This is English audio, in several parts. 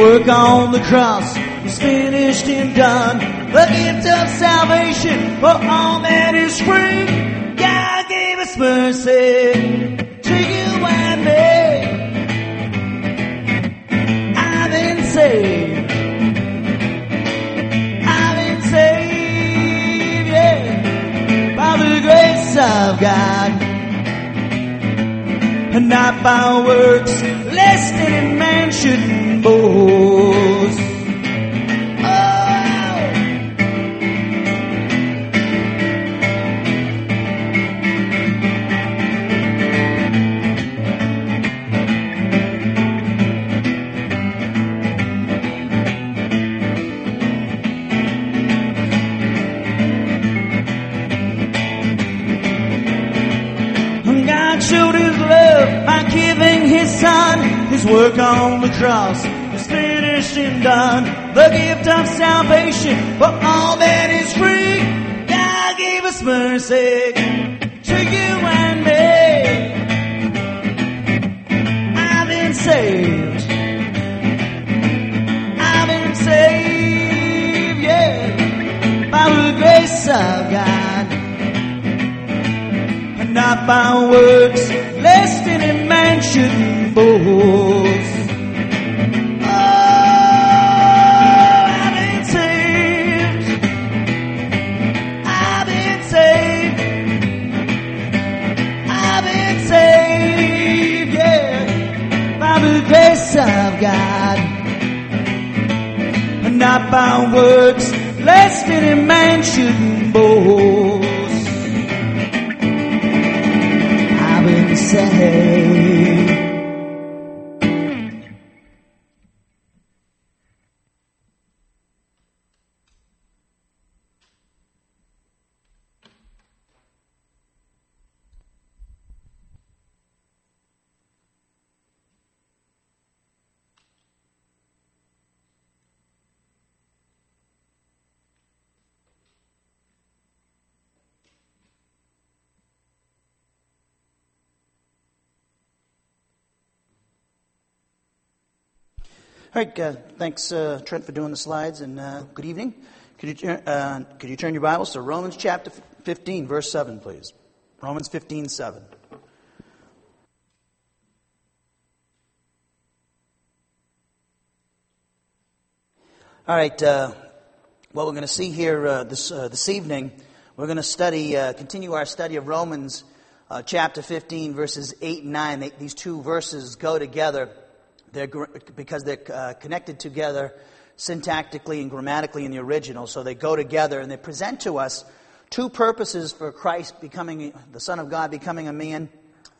work on the cross is finished and done. The gift of salvation for all that is free. God gave us mercy to you and me. I've been saved. I've been saved, yeah, by the grace of God and not by works, lest any man should boast. On the cross is finished and done. The gift of salvation for all that is free. God gave us mercy to you and me. I've been saved. I've been saved, yeah, by the grace of God and not by works, lest any man should boast. Not by works, lest any man should boast. I've been saved. All right, uh, thanks, uh, Trent, for doing the slides, and uh, good evening. Could you, uh, could you turn your Bibles to Romans chapter 15, verse 7, please? Romans 15, 7. All right, uh, what we're going to see here uh, this, this evening, we're going to study, continue our study of Romans chapter 15, verses 8 and 9. They, these two verses go together they're, because they're uh, connected together syntactically and grammatically in the original, so they go together and they present to us two purposes for Christ becoming, the Son of God becoming a man,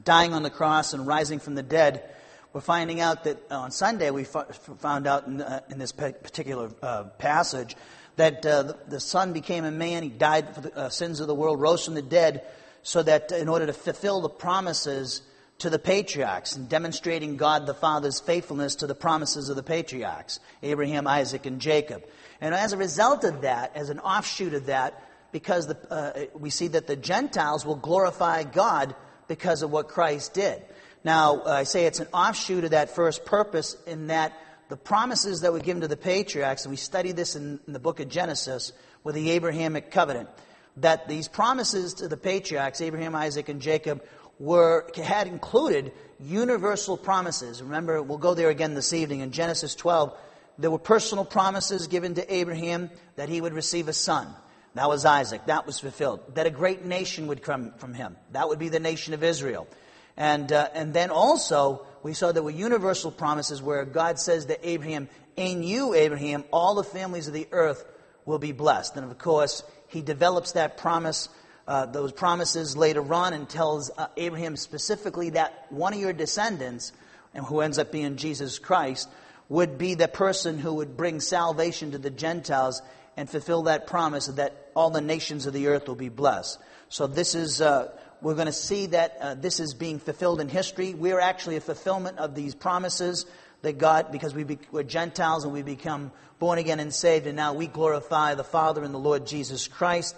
dying on the cross and rising from the dead. We're finding out that on Sunday we found out in, uh, in this particular uh, passage that uh, the, the Son became a man. He died for the uh, sins of the world, rose from the dead, so that in order to fulfill the promises to the patriarchs and demonstrating God the Father's faithfulness to the promises of the patriarchs Abraham, Isaac, and Jacob. And as a result of that, as an offshoot of that, because the, uh, we see that the Gentiles will glorify God because of what Christ did. Now, I say it's an offshoot of that first purpose in that the promises that were given to the patriarchs, and we study this in, in the book of Genesis, with the Abrahamic covenant. That these promises to the patriarchs, Abraham, Isaac, and Jacob, were, had included universal promises. Remember, we'll go there again this evening in Genesis 12. There were personal promises given to Abraham that he would receive a son. That was Isaac. That was fulfilled. That a great nation would come from him. That would be the nation of Israel. And, uh, and then also, we saw there were universal promises where God says to Abraham, In you, Abraham, all the families of the earth will be blessed. And of course, he develops that promise, uh, those promises later on, and tells uh, Abraham specifically that one of your descendants, and who ends up being Jesus Christ, would be the person who would bring salvation to the Gentiles and fulfill that promise that all the nations of the earth will be blessed. So this is, uh, we're going to see that uh, this is being fulfilled in history. We're actually a fulfillment of these promises that God, because we be, we're Gentiles and we become born again and saved, and now we glorify the Father and the Lord Jesus Christ,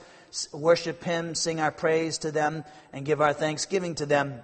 worship Him, sing our praise to them, and give our thanksgiving to them.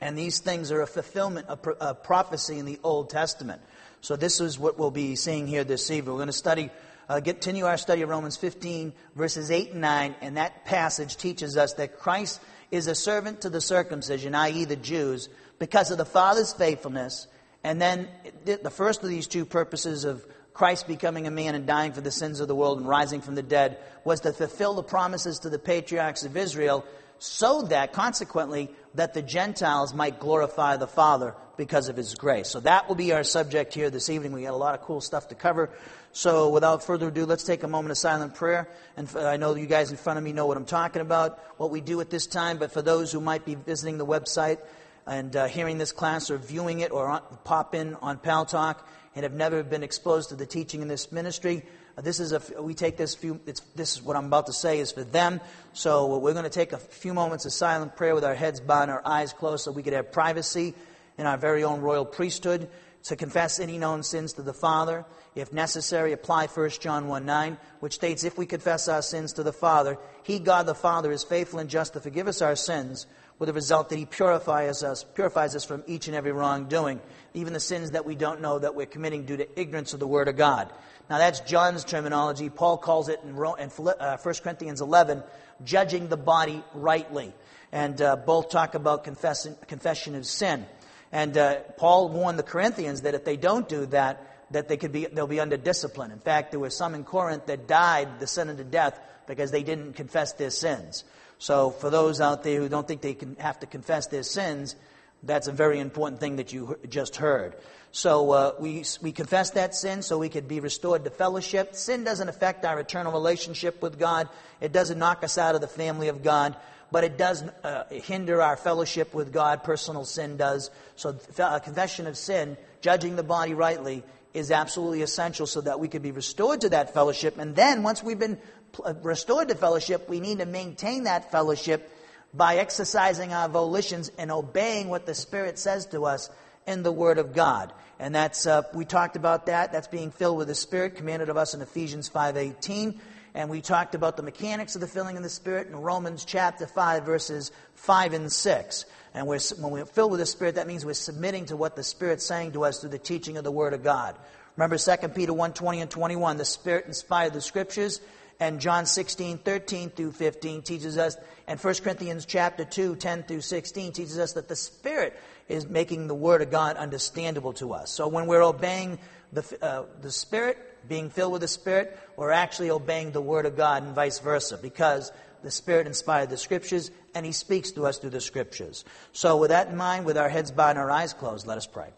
And these things are a fulfillment of prophecy in the Old Testament. So this is what we'll be seeing here this evening. We're going to study uh, continue our study of Romans 15, verses 8 and 9, and that passage teaches us that Christ is a servant to the circumcision, i.e., the Jews, because of the Father's faithfulness. And then the first of these two purposes of Christ becoming a man and dying for the sins of the world and rising from the dead was to fulfill the promises to the patriarchs of Israel so that, consequently, that the Gentiles might glorify the Father because of His grace. So that will be our subject here this evening. We got a lot of cool stuff to cover. So without further ado, let's take a moment of silent prayer. And I know you guys in front of me know what I'm talking about, what we do at this time, but for those who might be visiting the website and uh, hearing this class or viewing it or on, pop in on Paltalk and have never been exposed to the teaching in this ministry, uh, this is a, we take this few, this is what I'm about to say is for them. So uh, we're going to take a few moments of silent prayer with our heads bowed and our eyes closed so we could have privacy in our very own royal priesthood to confess any known sins to the Father. If necessary, apply 1 John 1 9, which states, If we confess our sins to the Father, He, God the Father, is faithful and just to forgive us our sins, with the result that He purifies us, purifies us from each and every wrongdoing, even the sins that we don't know that we're committing due to ignorance of the Word of God. Now that's John's terminology. Paul calls it in 1 uh, Corinthians 11, judging the body rightly. And uh, both talk about confession of sin. And uh, Paul warned the Corinthians that if they don't do that, that they could be, they'll be under discipline. In fact, there were some in Corinth that died the sin of death because they didn't confess their sins. So for those out there who don't think they can have to confess their sins, that's a very important thing that you just heard. So uh, we, we confess that sin so we could be restored to fellowship. Sin doesn't affect our eternal relationship with God. It doesn't knock us out of the family of God, but it does uh, hinder our fellowship with God. Personal sin does. So a confession of sin, judging the body rightly, is absolutely essential so that we could be restored to that fellowship. And then once we've been uh, restored to fellowship, we need to maintain that fellowship by exercising our volitions and obeying what the Spirit says to us in the Word of God. And that's, uh, we talked about that. That's being filled with the Spirit, commanded of us in Ephesians 5.18. And we talked about the mechanics of the filling of the Spirit in Romans chapter 5, verses 5 and 6. And we're, when we're filled with the Spirit, that means we're submitting to what the Spirit's saying to us through the teaching of the Word of God. Remember 2 Peter 1, 20 and 21, the Spirit inspired the Scriptures. And John 16, 13 through 15 teaches us, and 1 Corinthians chapter 2, 10 through 16 teaches us that the Spirit is making the Word of God understandable to us. So when we're obeying the, uh, the Spirit, being filled with the Spirit, we're actually obeying the Word of God and vice versa because the Spirit inspired the Scriptures and He speaks to us through the Scriptures. So with that in mind, with our heads bowed and our eyes closed, let us pray.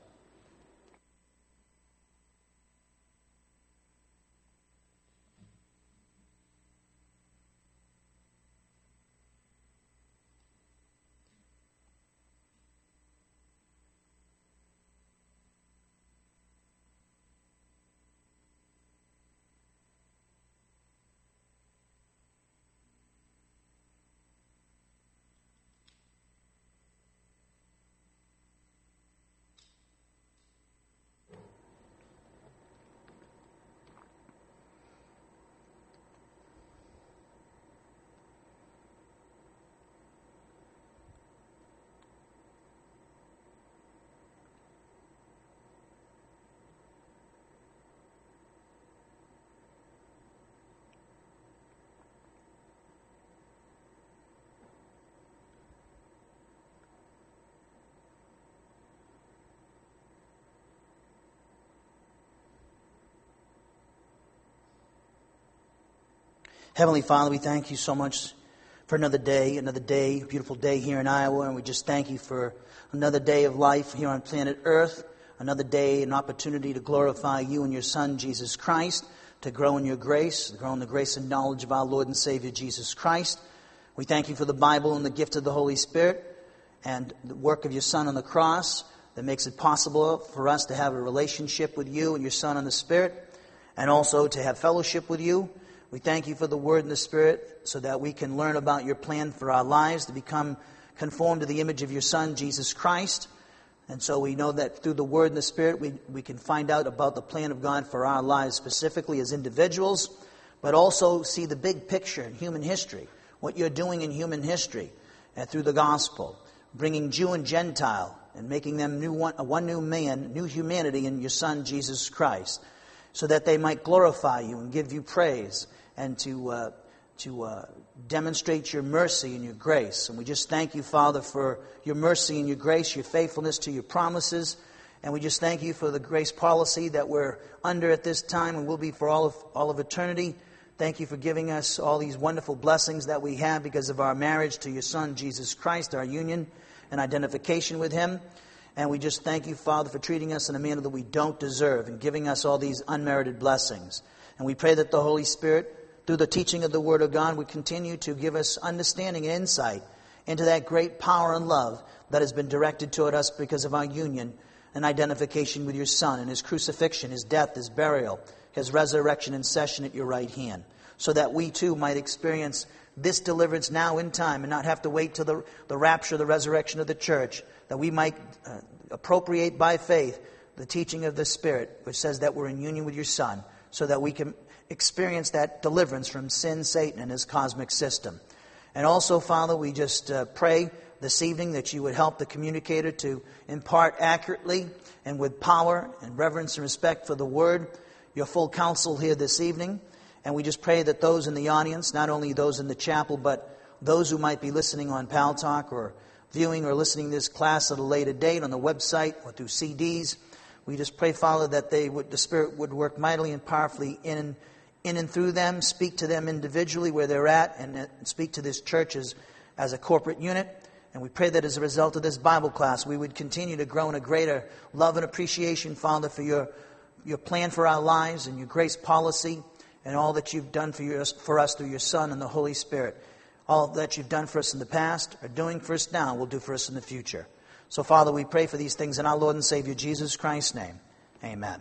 Heavenly Father, we thank you so much for another day, another day, beautiful day here in Iowa, and we just thank you for another day of life here on planet Earth, another day, an opportunity to glorify you and your Son, Jesus Christ, to grow in your grace, to grow in the grace and knowledge of our Lord and Savior, Jesus Christ. We thank you for the Bible and the gift of the Holy Spirit and the work of your Son on the cross that makes it possible for us to have a relationship with you and your Son and the Spirit, and also to have fellowship with you. We thank you for the Word and the Spirit so that we can learn about your plan for our lives to become conformed to the image of your Son, Jesus Christ. And so we know that through the Word and the Spirit, we, we can find out about the plan of God for our lives, specifically as individuals, but also see the big picture in human history, what you're doing in human history and through the gospel, bringing Jew and Gentile and making them new one, one new man, new humanity in your Son, Jesus Christ, so that they might glorify you and give you praise and to, uh, to uh, demonstrate your mercy and your grace. And we just thank you, Father, for your mercy and your grace, your faithfulness to your promises. And we just thank you for the grace policy that we're under at this time and will be for all of, all of eternity. Thank you for giving us all these wonderful blessings that we have because of our marriage to your Son, Jesus Christ, our union and identification with Him. And we just thank you, Father, for treating us in a manner that we don't deserve and giving us all these unmerited blessings. And we pray that the Holy Spirit, through the teaching of the Word of God, would continue to give us understanding and insight into that great power and love that has been directed toward us because of our union and identification with your Son and His crucifixion, His death, His burial, His resurrection and session at your right hand, so that we too might experience this deliverance now in time and not have to wait till the, the rapture, the resurrection of the church, that we might uh, appropriate by faith the teaching of the Spirit, which says that we're in union with your Son, so that we can experience that deliverance from sin, Satan, and his cosmic system. And also, Father, we just uh, pray this evening that you would help the communicator to impart accurately and with power and reverence and respect for the Word your full counsel here this evening. And we just pray that those in the audience, not only those in the chapel, but those who might be listening on Paltalk or viewing or listening this class at a later date on the website or through CDs, we just pray, Father, that they would, the Spirit would work mightily and powerfully in in and through them, speak to them individually where they're at, and uh, speak to this church as, as a corporate unit. And we pray that as a result of this Bible class, we would continue to grow in a greater love and appreciation, Father, for your, your plan for our lives and your grace policy and all that you've done for, your, for us through your Son and the Holy Spirit. All that you've done for us in the past, are doing for us now, will do for us in the future. So, Father, we pray for these things in our Lord and Savior Jesus Christ's name. Amen.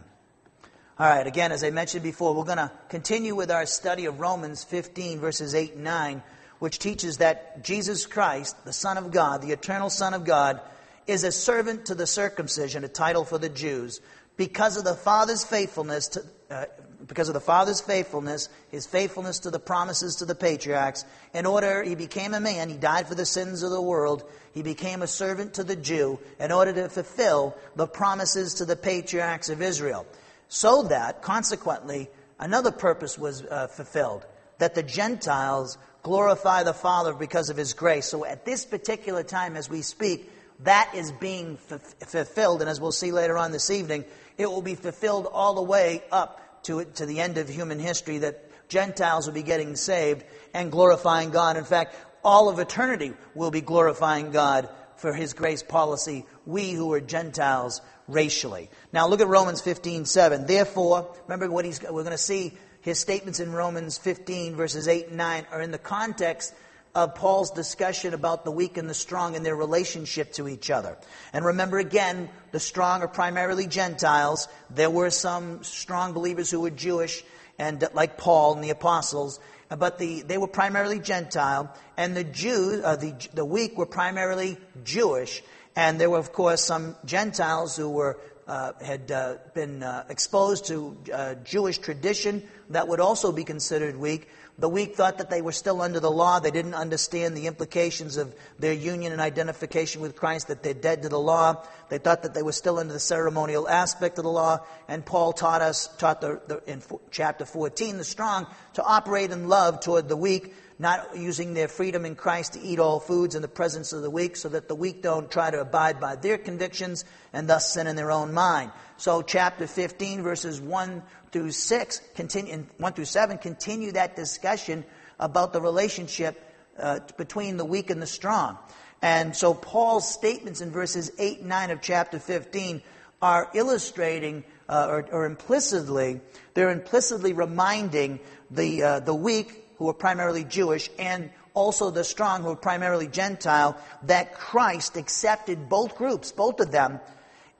All right, again, as I mentioned before, we're going to continue with our study of Romans 15, verses 8 and 9, which teaches that Jesus Christ, the Son of God, the eternal Son of God, is a servant to the circumcision, a title for the Jews, because of the Father's faithfulness to, uh, because of the Father's faithfulness, his faithfulness to the promises to the patriarchs, in order he became a man, he died for the sins of the world, he became a servant to the Jew in order to fulfill the promises to the patriarchs of Israel. So that, consequently, another purpose was uh, fulfilled that the Gentiles glorify the Father because of his grace. So at this particular time, as we speak, that is being f- fulfilled. And as we'll see later on this evening, it will be fulfilled all the way up to, to the end of human history that Gentiles will be getting saved and glorifying God. In fact, all of eternity will be glorifying God for his grace policy, we who are Gentiles racially. Now look at Romans 15, 7. Therefore, remember what he's, we're going to see his statements in Romans 15, verses 8 and 9 are in the context of Paul's discussion about the weak and the strong and their relationship to each other. And remember again, the strong are primarily Gentiles. There were some strong believers who were Jewish, and like Paul and the apostles, but the, they were primarily Gentile, and the Jews, uh, the, the weak were primarily Jewish, and there were, of course, some Gentiles who were uh, had uh, been uh, exposed to uh, Jewish tradition that would also be considered weak. The weak thought that they were still under the law. They didn't understand the implications of their union and identification with Christ, that they're dead to the law. They thought that they were still under the ceremonial aspect of the law. And Paul taught us, taught the, the, in chapter 14, the strong, to operate in love toward the weak, not using their freedom in Christ to eat all foods in the presence of the weak, so that the weak don't try to abide by their convictions and thus sin in their own mind. So, chapter 15, verses 1 through 6, continue, 1 through 7, continue that discussion about the relationship uh, between the weak and the strong. And so Paul's statements in verses 8 and 9 of chapter 15 are illustrating uh, or, or, implicitly, they're implicitly reminding the, uh, the weak, who were primarily Jewish, and also the strong, who were primarily Gentile, that Christ accepted both groups, both of them,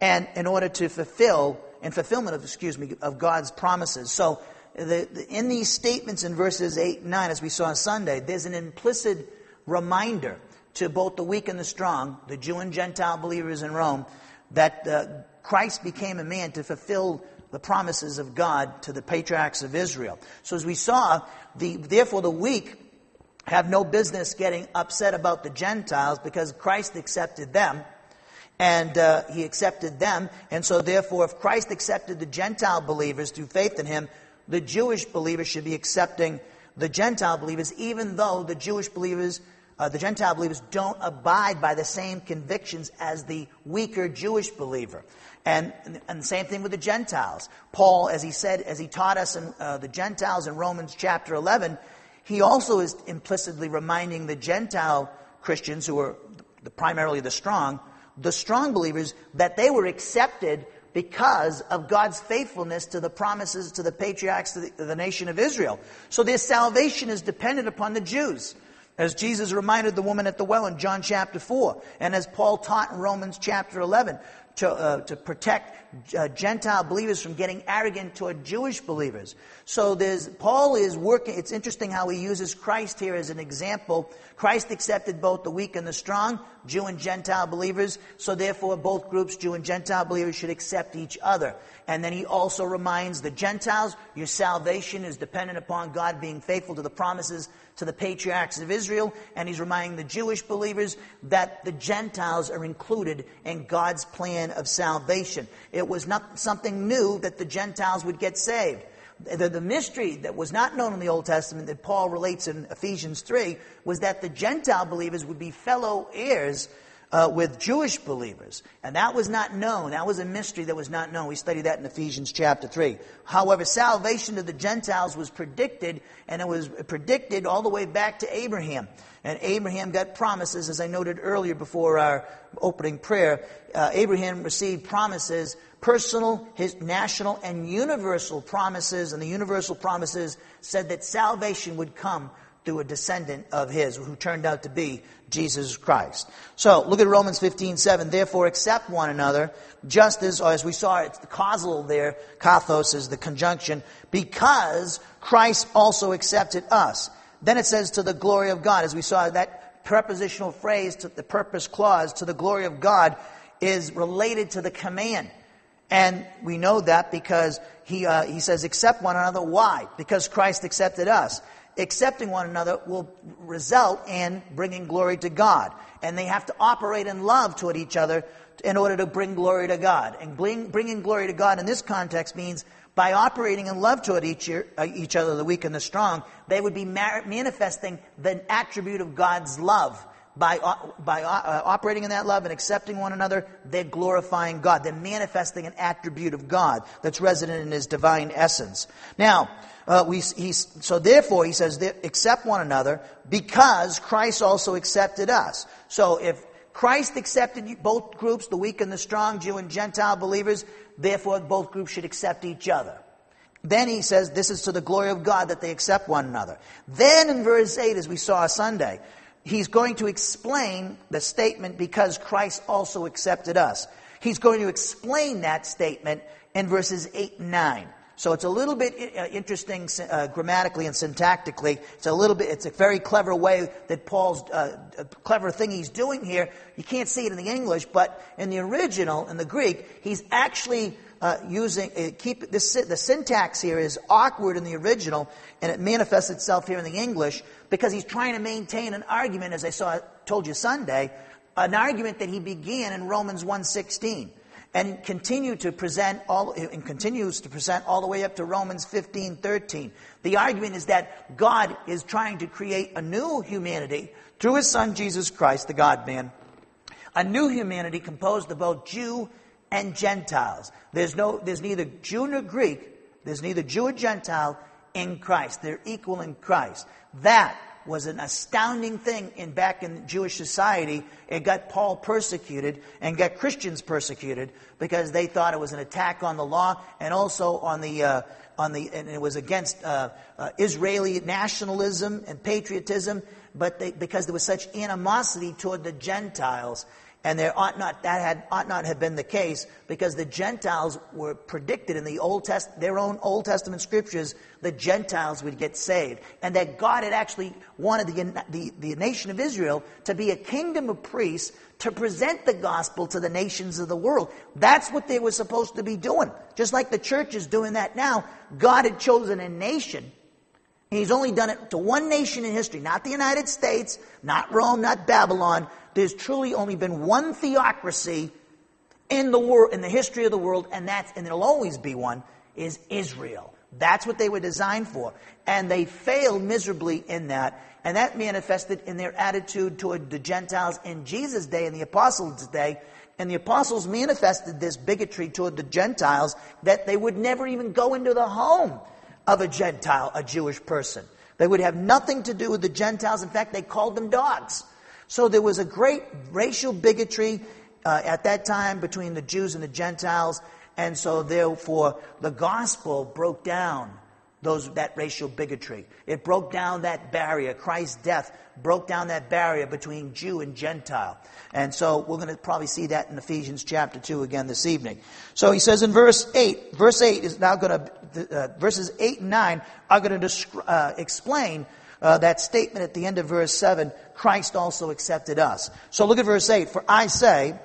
and in order to fulfill, in fulfillment of, excuse me, of God's promises. So, the, the, in these statements in verses 8 and 9, as we saw on Sunday, there's an implicit reminder to both the weak and the strong, the Jew and Gentile believers in Rome, that uh, Christ became a man to fulfill the promises of God to the patriarchs of Israel. So as we saw, the, therefore the weak have no business getting upset about the Gentiles because Christ accepted them. And uh, he accepted them. And so, therefore, if Christ accepted the Gentile believers through faith in him, the Jewish believers should be accepting the Gentile believers, even though the Jewish believers uh, the Gentile believers don't abide by the same convictions as the weaker Jewish believer. And, and the same thing with the Gentiles. Paul, as he said, as he taught us in uh, the Gentiles in Romans chapter 11, he also is implicitly reminding the Gentile Christians, who are the, primarily the strong, the strong believers, that they were accepted because of God's faithfulness to the promises to the patriarchs the, to the nation of Israel. So their salvation is dependent upon the Jews. As Jesus reminded the woman at the well in John chapter 4, and as Paul taught in Romans chapter 11, to, uh, to protect uh, Gentile believers from getting arrogant toward Jewish believers. So there's, Paul is working, it's interesting how he uses Christ here as an example. Christ accepted both the weak and the strong, Jew and Gentile believers, so therefore both groups, Jew and Gentile believers, should accept each other. And then he also reminds the Gentiles, your salvation is dependent upon God being faithful to the promises to the patriarchs of Israel, and he's reminding the Jewish believers that the Gentiles are included in God's plan of salvation. It was not something new that the Gentiles would get saved. The, the, mystery that was not known in the Old Testament that Paul relates in Ephesians 3 was that the Gentile believers would be fellow heirs uh, with Jewish believers. And that was not known. That was a mystery that was not known. We studied that in Ephesians chapter 3. However, salvation to the Gentiles was predicted, and it was predicted all the way back to Abraham. And Abraham got promises, as I noted earlier before our opening prayer. Uh, Abraham received promises, personal, his national, and universal promises. And the universal promises said that salvation would come through a descendant of his who turned out to be Jesus Christ. So look at Romans 15, 7. Therefore accept one another, just as, or as we saw, it's the causal there, kathos is the conjunction, because Christ also accepted us. Then it says to the glory of God, as we saw that prepositional phrase, to the purpose clause, to the glory of God, is related to the command. And we know that because he, uh, he says, accept one another. Why? Because Christ accepted us accepting one another will result in bringing glory to God. And they have to operate in love toward each other in order to bring glory to God. And bring, bringing glory to God in this context means by operating in love toward each, uh, each other, the weak and the strong, they would be manifesting the attribute of God's love. By, uh, by uh, operating in that love and accepting one another, they're glorifying God. They're manifesting an attribute of God that's resident in His divine essence. Now, uh, we, so therefore, he says, accept one another because Christ also accepted us. So if Christ accepted both groups, the weak and the strong, Jew and Gentile believers, therefore both groups should accept each other. Then he says, this is to the glory of God that they accept one another. Then in verse 8, as we saw Sunday, he's going to explain the statement because Christ also accepted us. He's going to explain that statement in verses 8 and 9. So it's a little bit uh, interesting uh, grammatically and syntactically. It's a little bit, it's a very clever way that Paul's, uh, clever thing he's doing here. You can't see it in the English, but in the original, in the Greek, he's actually uh, using, uh, keep this, the syntax here is awkward in the original, and it manifests itself here in the English because he's trying to maintain an argument, as I saw, told you Sunday, an argument that he began in Romans 1.16 and continue to present all and continues to present all the way up to Romans 15, 13. The argument is that God is trying to create a new humanity through his son Jesus Christ, the God man. A new humanity composed of both Jew and Gentiles. There's no there's neither Jew nor Greek, there's neither Jew or Gentile in Christ. They're equal in Christ. That was an astounding thing in back in Jewish society. It got Paul persecuted and got Christians persecuted because they thought it was an attack on the law and also on the uh, on the and it was against uh, uh, Israeli nationalism and patriotism. But they, because there was such animosity toward the Gentiles, and there ought not that had ought not have been the case because the Gentiles were predicted in the Old Test their own Old Testament scriptures the Gentiles would get saved and that God had actually wanted the, the, the nation of Israel to be a kingdom of priests to present the gospel to the nations of the world. That's what they were supposed to be doing. Just like the church is doing that now, God had chosen a nation He's only done it to one nation in history, not the United States, not Rome, not Babylon, there's truly only been one theocracy in the world, in the history of the world, and that's, and there'll always be one, is Israel. That's what they were designed for. And they failed miserably in that. And that manifested in their attitude toward the Gentiles in Jesus' day and the apostles' day. And the apostles manifested this bigotry toward the Gentiles that they would never even go into the home of a Gentile, a Jewish person. They would have nothing to do with the Gentiles. In fact, they called them dogs. So there was a great racial bigotry uh, at that time between the Jews and the Gentiles, and so therefore the gospel broke down those that racial bigotry. It broke down that barrier. Christ's death broke down that barrier between Jew and Gentile. And so we're going to probably see that in Ephesians chapter 2 again this evening. So he says in verse 8, verse 8 is now going to, uh, verses 8 and 9 are going to descri- uh, explain uh, that statement at the end of verse 7, Christ also accepted us. So look at verse 8. For I say,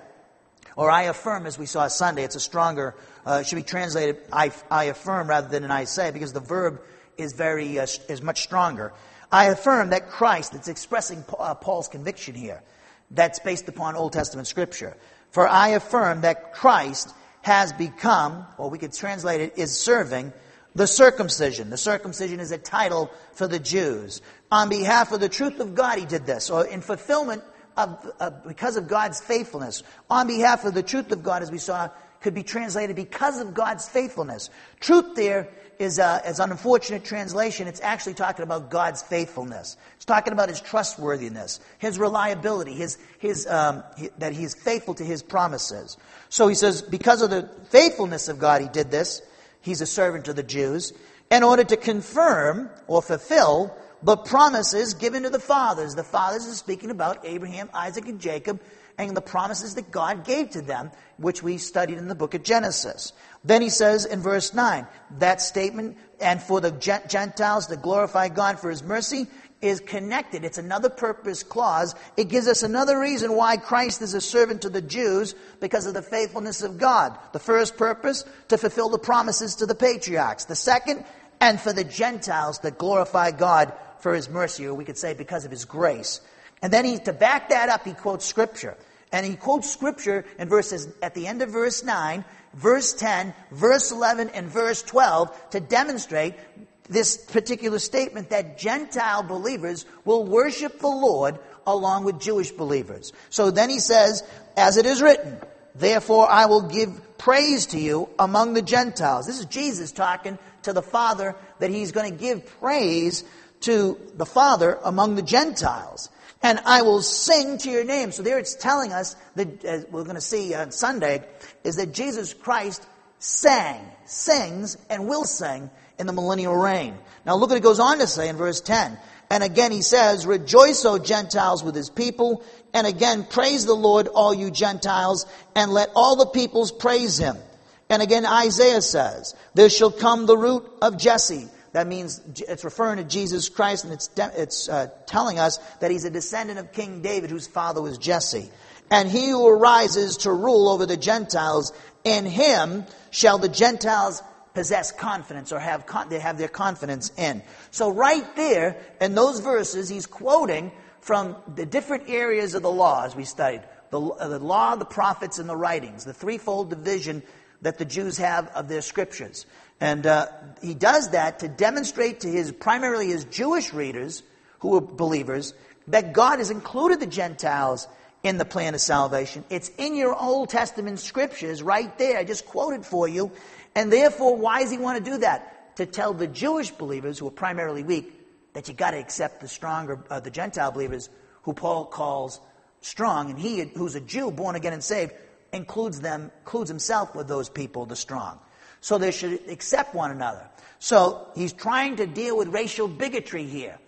or I affirm, as we saw Sunday, it's a stronger, uh, should be translated, I, I affirm rather than an I say, because the verb is very, uh, is much stronger. I affirm that Christ, it's expressing uh, Paul's conviction here, that's based upon Old Testament scripture. For I affirm that Christ has become, or we could translate it, is serving the circumcision. The circumcision is a title for the Jews. On behalf of the truth of God, he did this, or in fulfillment of, uh, because of God's faithfulness. On behalf of the truth of God, as we saw, could be translated because of God's faithfulness. Truth there is, uh, is an unfortunate translation. It's actually talking about God's faithfulness. It's talking about His trustworthiness, His reliability, His, his, um, that He is faithful to His promises. So he says, because of the faithfulness of God, He did this. He's a servant to the Jews in order to confirm or fulfill the promises given to the fathers. The fathers is speaking about Abraham, Isaac, and Jacob, and the promises that God gave to them, which we studied in the book of Genesis. Then he says in verse 9, that statement, and for the Gentiles to glorify God for his mercy, is connected. It's another purpose clause. It gives us another reason why Christ is a servant to the Jews because of the faithfulness of God. The first purpose, to fulfill the promises to the patriarchs. The second, and for the Gentiles to glorify God for his mercy, or we could say because of his grace. And then he, to back that up, he quotes scripture. And he quotes scripture in verses, at the end of verse 9, verse 10, verse 11, and verse 12 to demonstrate this particular statement that Gentile believers will worship the Lord along with Jewish believers. So then he says, as it is written, therefore I will give praise to you among the Gentiles. This is Jesus talking to the Father that he's going to give praise to the Father among the Gentiles. And I will sing to your name. So there it's telling us that, as we're going to see on Sunday, is that Jesus Christ sang, sings, and will sing in the millennial reign. Now look what it goes on to say in verse 10. And again he says, Rejoice, O Gentiles, with his people. And again, praise the Lord, all you Gentiles, and let all the peoples praise him. And again, Isaiah says, There shall come the root of Jesse. That means it's referring to Jesus Christ, and it's, de- it's uh, telling us that he's a descendant of King David, whose father was Jesse. And he who arises to rule over the Gentiles, in him shall the Gentiles possess confidence or have, con- they have their confidence in. So right there, in those verses, he's quoting from the different areas of the law as we studied. The, uh, the law, the prophets, and the writings. The threefold division that the Jews have of their scriptures. And uh, he does that to demonstrate to his, primarily his Jewish readers, who are believers, that God has included the Gentiles in the plan of salvation. It's in your Old Testament scriptures right there. I just quoted for you. And therefore, why does he want to do that? to tell the Jewish believers who are primarily weak that you got to accept the stronger, uh, the Gentile believers who Paul calls strong, and he, who's a Jew, born again and saved, includes them, includes himself with those people, the strong. So they should accept one another. So he's trying to deal with racial bigotry here.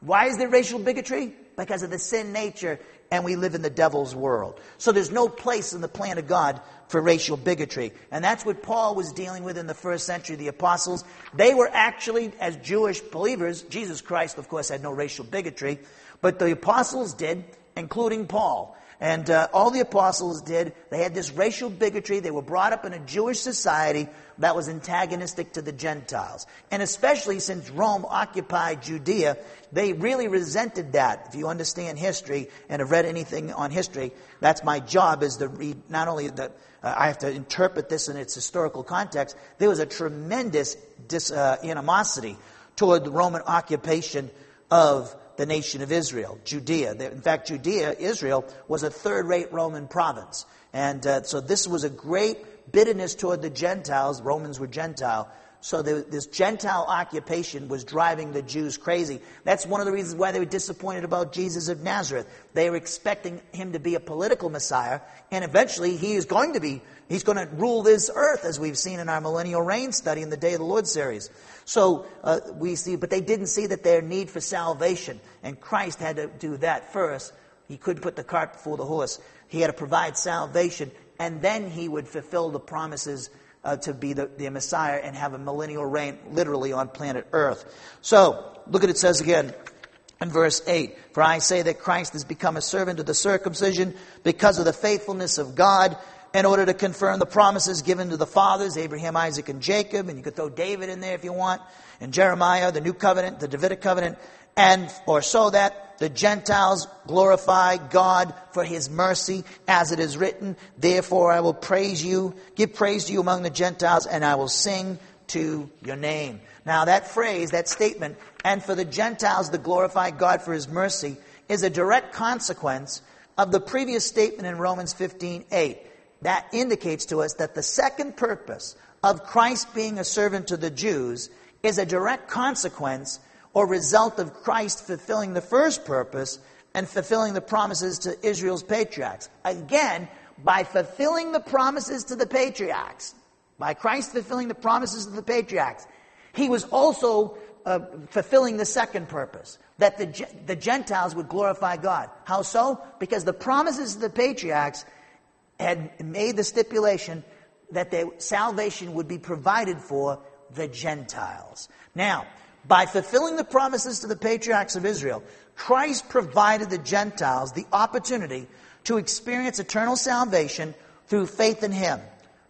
Why is there racial bigotry? Because of the sin nature, and we live in the devil's world. So there's no place in the plan of God for racial bigotry. And that's what Paul was dealing with in the first century, the apostles. They were actually, as Jewish believers, Jesus Christ, of course, had no racial bigotry, but the apostles did, including Paul. And uh, all the apostles did. They had this racial bigotry. They were brought up in a Jewish society that was antagonistic to the Gentiles. And especially since Rome occupied Judea, they really resented that. If you understand history and have read anything on history, that's my job is to read not only the, uh, I have to interpret this in its historical context. There was a tremendous dis, uh, animosity toward the Roman occupation of the nation of Israel, Judea. In fact, Judea, Israel, was a third rate Roman province. And uh, so this was a great bitterness toward the Gentiles. Romans were Gentile. So this Gentile occupation was driving the Jews crazy. That's one of the reasons why they were disappointed about Jesus of Nazareth. They were expecting him to be a political Messiah, and eventually he is going to be, he's going to rule this earth, as we've seen in our millennial reign study in the Day of the Lord series. So uh, we see, but they didn't see that their need for salvation, and Christ had to do that first. He couldn't put the cart before the horse. He had to provide salvation, and then he would fulfill the promises uh, to be the, the Messiah and have a millennial reign literally on planet Earth. So, look at it says again in verse 8 For I say that Christ has become a servant of the circumcision because of the faithfulness of God in order to confirm the promises given to the fathers, Abraham, Isaac, and Jacob. And you could throw David in there if you want. And Jeremiah, the new covenant, the Davidic covenant. And, or so that the Gentiles glorify God for his mercy, as it is written, Therefore I will praise you, give praise to you among the Gentiles, and I will sing to your name. Now that phrase, that statement, and for the Gentiles to glorify God for his mercy, is a direct consequence of the previous statement in Romans 15 8 that indicates to us that the second purpose of Christ being a servant to the Jews is a direct consequence or result of Christ fulfilling the first purpose and fulfilling the promises to Israel's patriarchs. Again, by fulfilling the promises to the patriarchs, by Christ fulfilling the promises to the patriarchs, he was also uh, fulfilling the second purpose that the, the Gentiles would glorify God. How so? Because the promises to the patriarchs had made the stipulation that their salvation would be provided for the Gentiles. Now, by fulfilling the promises to the patriarchs of Israel, Christ provided the Gentiles the opportunity to experience eternal salvation through faith in Him,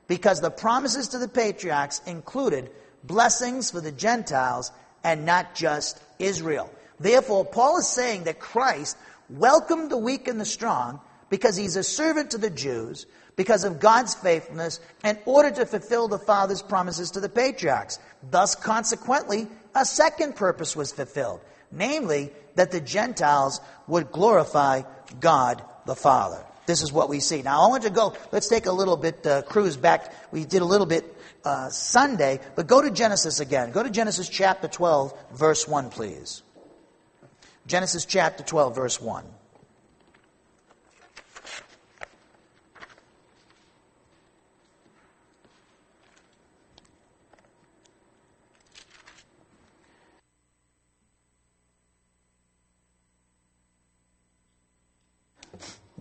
because the promises to the patriarchs included blessings for the Gentiles and not just Israel. Therefore, Paul is saying that Christ welcomed the weak and the strong because he's a servant to the Jews, because of God's faithfulness, in order to fulfill the Father's promises to the patriarchs. Thus, consequently, a second purpose was fulfilled, namely, that the Gentiles would glorify God the Father. This is what we see. Now, I want to go, let's take a little bit, uh, cruise back. We did a little bit uh, Sunday, but go to Genesis again. Go to Genesis chapter 12, verse 1, please. Genesis chapter 12, verse 1.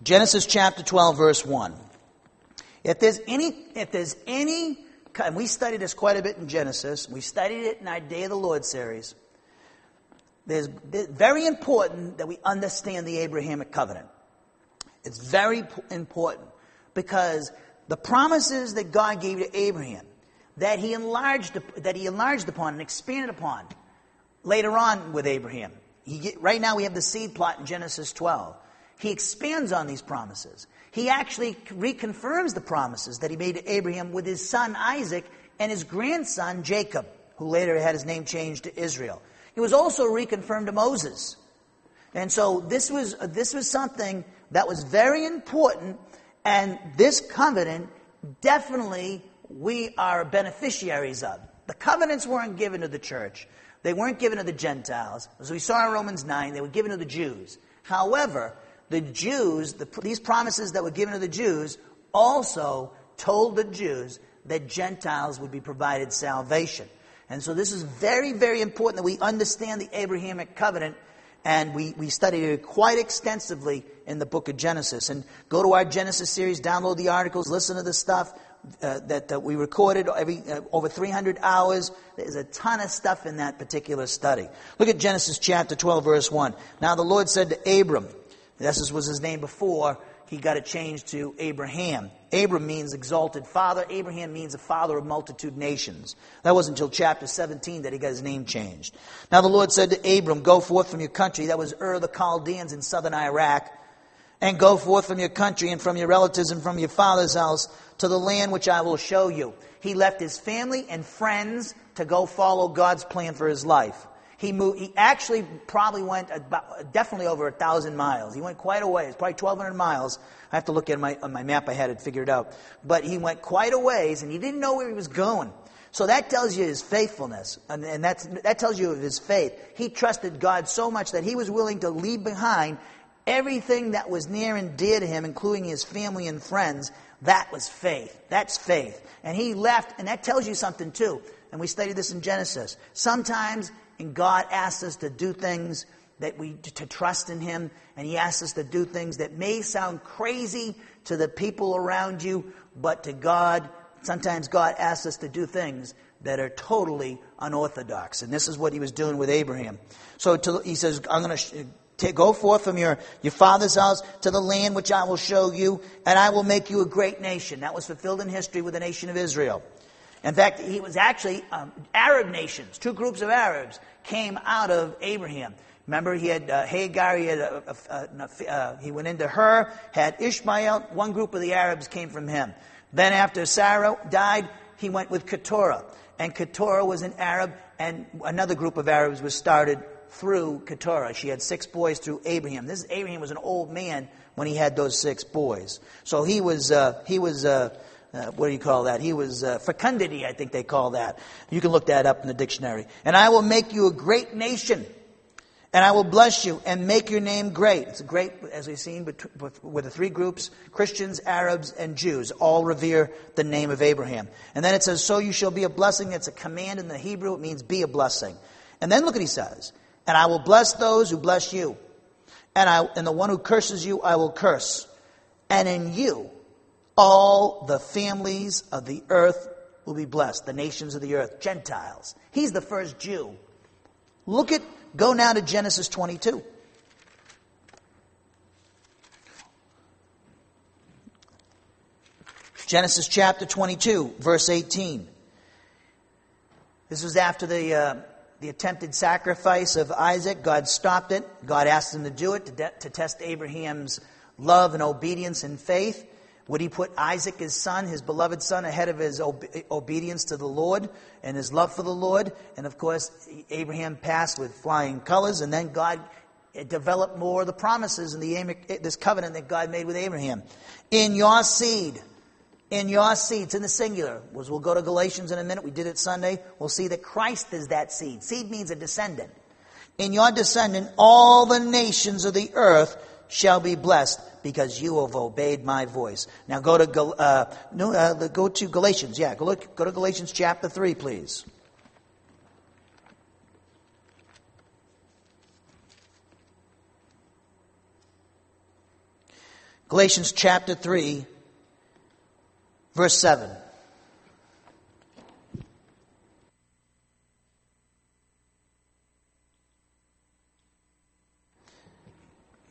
Genesis chapter 12, verse 1. If there's any, if there's any, and we studied this quite a bit in Genesis, we studied it in our Day of the Lord series. There's, it's very important that we understand the Abrahamic covenant. It's very important because the promises that God gave to Abraham, that he enlarged, that he enlarged upon and expanded upon later on with Abraham. He, right now we have the seed plot in Genesis 12 he expands on these promises. He actually reconfirms the promises that he made to Abraham with his son Isaac and his grandson Jacob, who later had his name changed to Israel. He was also reconfirmed to Moses. And so this was, this was something that was very important, and this covenant definitely we are beneficiaries of. The covenants weren't given to the church. They weren't given to the Gentiles. As we saw in Romans 9, they were given to the Jews. However, the Jews, the, these promises that were given to the Jews, also told the Jews that Gentiles would be provided salvation. And so this is very, very important that we understand the Abrahamic covenant, and we, we studied it quite extensively in the book of Genesis. And go to our Genesis series, download the articles, listen to the stuff uh, that uh, we recorded every uh, over 300 hours. There's a ton of stuff in that particular study. Look at Genesis chapter 12, verse 1. Now the Lord said to Abram, this was his name before he got it changed to Abraham. Abram means exalted father. Abraham means a father of multitude nations. That wasn't until chapter 17 that he got his name changed. Now the Lord said to Abram, Go forth from your country. That was Ur the Chaldeans in southern Iraq. And go forth from your country and from your relatives and from your father's house to the land which I will show you. He left his family and friends to go follow God's plan for his life. He moved, he actually probably went about, definitely over a thousand miles. He went quite a ways, probably 1,200 miles. I have to look at my, on my map, I had it figured out. But he went quite a ways and he didn't know where he was going. So that tells you his faithfulness, and, and that tells you of his faith. He trusted God so much that he was willing to leave behind everything that was near and dear to him, including his family and friends. That was faith. That's faith. And he left, and that tells you something too. And we studied this in Genesis. Sometimes and God asks us to do things that we to trust in him and he asks us to do things that may sound crazy to the people around you but to God sometimes God asks us to do things that are totally unorthodox and this is what he was doing with Abraham so to, he says I'm going to go forth from your, your father's house to the land which I will show you, and I will make you a great nation. That was fulfilled in history with the nation of Israel. In fact, he was actually um, Arab nations, two groups of Arabs came out of Abraham. Remember, he had uh, Hagar, he, had a, a, a, uh, he went into her, had Ishmael, one group of the Arabs came from him. Then after Sarah died, he went with Keturah. And Keturah was an Arab, and another group of Arabs was started through Keturah. She had six boys through Abraham. This Abraham was an old man when he had those six boys. So he was, uh, he was, uh, what do you call that? He was uh, fecundity, I think they call that. You can look that up in the dictionary. And I will make you a great nation, and I will bless you and make your name great. It's great, as we've seen, with the three groups Christians, Arabs, and Jews all revere the name of Abraham. And then it says, So you shall be a blessing. It's a command in the Hebrew. It means be a blessing. And then look what he says. And I will bless those who bless you. And, I, and the one who curses you, I will curse. And in you, all the families of the earth will be blessed, the nations of the earth, Gentiles. He's the first Jew. Look at, go now to Genesis 22. Genesis chapter 22, verse 18. This was after the, uh, the attempted sacrifice of Isaac. God stopped it. God asked him to do it to, de- to test Abraham's love and obedience and faith. Would he put Isaac, his son, his beloved son, ahead of his obedience to the Lord and his love for the Lord? And of course, Abraham passed with flying colors, and then God developed more of the promises in the, this covenant that God made with Abraham. In your seed, in your seed, in the singular. We'll go to Galatians in a minute. We did it Sunday. We'll see that Christ is that seed. Seed means a descendant. In your descendant, all the nations of the earth shall be blessed because you have obeyed my voice. Now go to uh, no, uh, go to Galatians. Yeah, go look, go to Galatians chapter three, please. Galatians chapter 3, verse 7.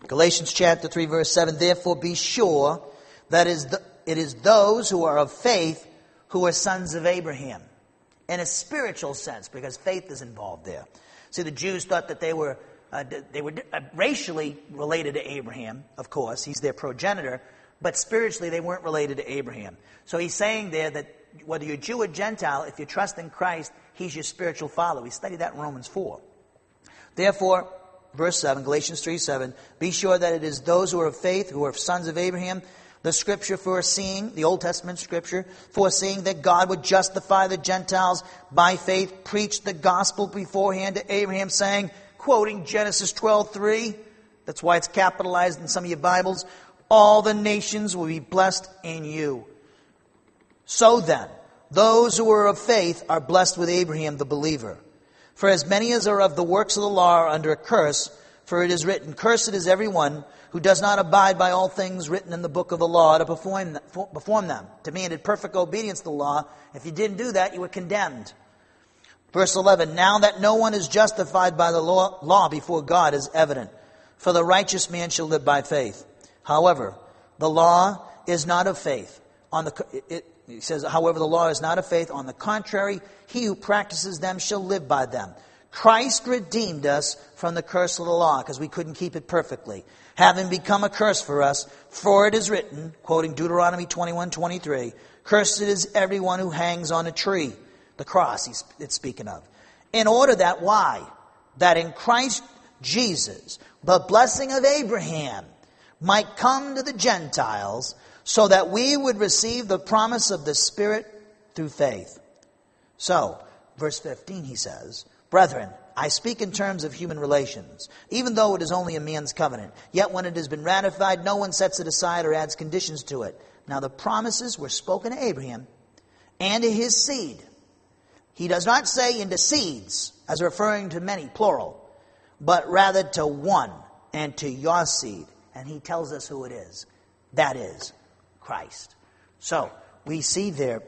Galatians chapter 3 verse 7, therefore be sure that is it is those who are of faith who are sons of Abraham. In a spiritual sense, because faith is involved there. See, the Jews thought that they were, uh, they were uh, racially related to Abraham, of course. He's their progenitor, but spiritually they weren't related to Abraham. So he's saying there that whether you're Jew or Gentile, if you trust in Christ, he's your spiritual father. We studied that in Romans 4. Therefore, verse 7, Galatians 3 7, be sure that it is those who are of faith, who are sons of Abraham. The scripture foreseeing, the Old Testament scripture, foreseeing that God would justify the Gentiles by faith, preached the gospel beforehand to Abraham, saying, quoting Genesis 12 3, that's why it's capitalized in some of your Bibles, all the nations will be blessed in you. So then, those who are of faith are blessed with Abraham the believer. For as many as are of the works of the law are under a curse, for it is written, Cursed is everyone who does not abide by all things written in the book of the law to perform, perform them. Demanded perfect obedience to the law. If you didn't do that, you were condemned. Verse 11, Now that no one is justified by the law, law before God is evident, for the righteous man shall live by faith. However, the law is not of faith. On the, it, he says, however, the law is not of faith. On the contrary, he who practices them shall live by them. Christ redeemed us from the curse of the law because we couldn't keep it perfectly. Having become a curse for us, for it is written, quoting Deuteronomy 21 23, Cursed is everyone who hangs on a tree. The cross he's it's speaking of. In order that, why? That in Christ Jesus, the blessing of Abraham might come to the Gentiles so that we would receive the promise of the Spirit through faith. So, verse 15, he says, Brethren, I speak in terms of human relations, even though it is only a man's covenant. Yet when it has been ratified, no one sets it aside or adds conditions to it. Now the promises were spoken to Abraham and to his seed. He does not say into seeds, as referring to many, plural, but rather to one and to your seed. And he tells us who it is. That is Christ. So we see there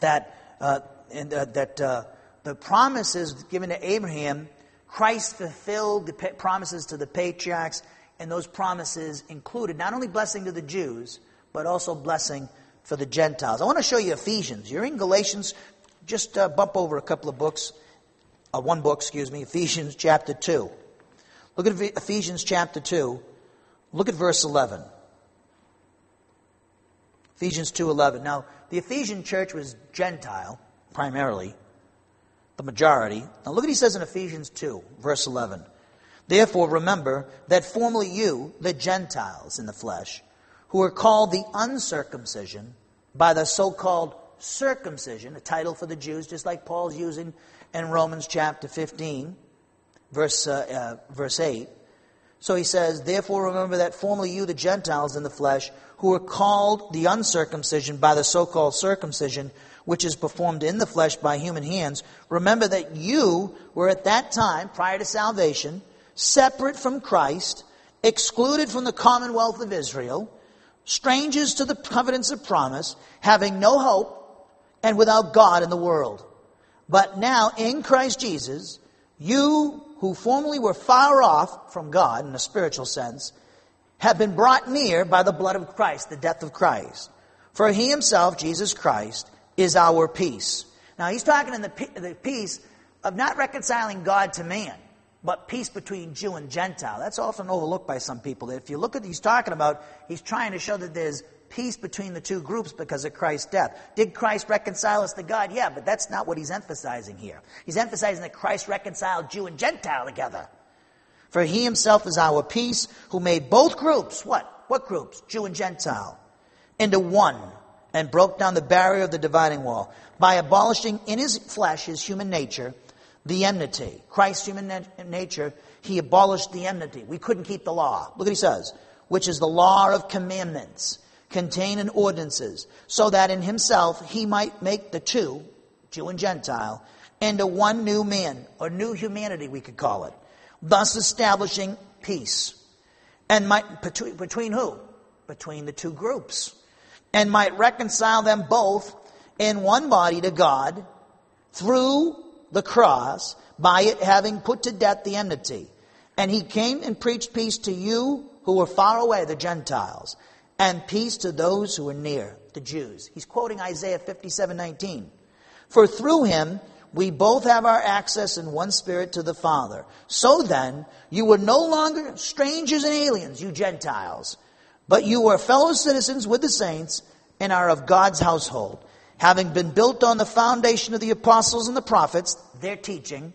that uh, and, uh, that uh, the promises given to Abraham, Christ fulfilled the promises to the patriarchs, and those promises included not only blessing to the Jews, but also blessing for the Gentiles. I want to show you Ephesians. You're in Galatians. Just uh, bump over a couple of books, uh, one book, excuse me, Ephesians chapter 2. Look at Ephesians chapter 2. Look at verse 11. Ephesians 2:11. Now, the Ephesian church was Gentile primarily, the majority. Now look what he says in Ephesians 2, verse 11. Therefore remember that formerly you, the Gentiles in the flesh, who were called the uncircumcision by the so-called circumcision, a title for the Jews, just like Paul's using in Romans chapter 15, verse, uh, uh, verse 8. So he says, Therefore remember that formerly you, the Gentiles in the flesh, who were called the uncircumcision by the so called circumcision, which is performed in the flesh by human hands, remember that you were at that time, prior to salvation, separate from Christ, excluded from the commonwealth of Israel, strangers to the covenants of promise, having no hope, and without God in the world. But now, in Christ Jesus, you who formerly were far off from God in a spiritual sense, have been brought near by the blood of Christ, the death of Christ. For he himself, Jesus Christ, is our peace. Now he's talking in the, the peace of not reconciling God to man, but peace between Jew and Gentile. That's often overlooked by some people. If you look at he's talking about, he's trying to show that there's peace between the two groups because of Christ's death. Did Christ reconcile us to God? Yeah, but that's not what he's emphasizing here. He's emphasizing that Christ reconciled Jew and Gentile together. For he himself is our peace, who made both groups, what? What groups? Jew and Gentile, into one, and broke down the barrier of the dividing wall by abolishing in his flesh, his human nature, the enmity. Christ's human na- nature, he abolished the enmity. We couldn't keep the law. Look what he says, which is the law of commandments contained in ordinances, so that in himself he might make the two, Jew and Gentile, into one new man, or new humanity, we could call it thus establishing peace. And might, between, between who? Between the two groups. And might reconcile them both in one body to God through the cross by it having put to death the enmity. And he came and preached peace to you who were far away, the Gentiles, and peace to those who were near, the Jews. He's quoting Isaiah 57 19. For through him we both have our access in one spirit to the Father. So then, you were no longer strangers and aliens, you Gentiles, but you were fellow citizens with the saints and are of God's household, having been built on the foundation of the apostles and the prophets, their teaching,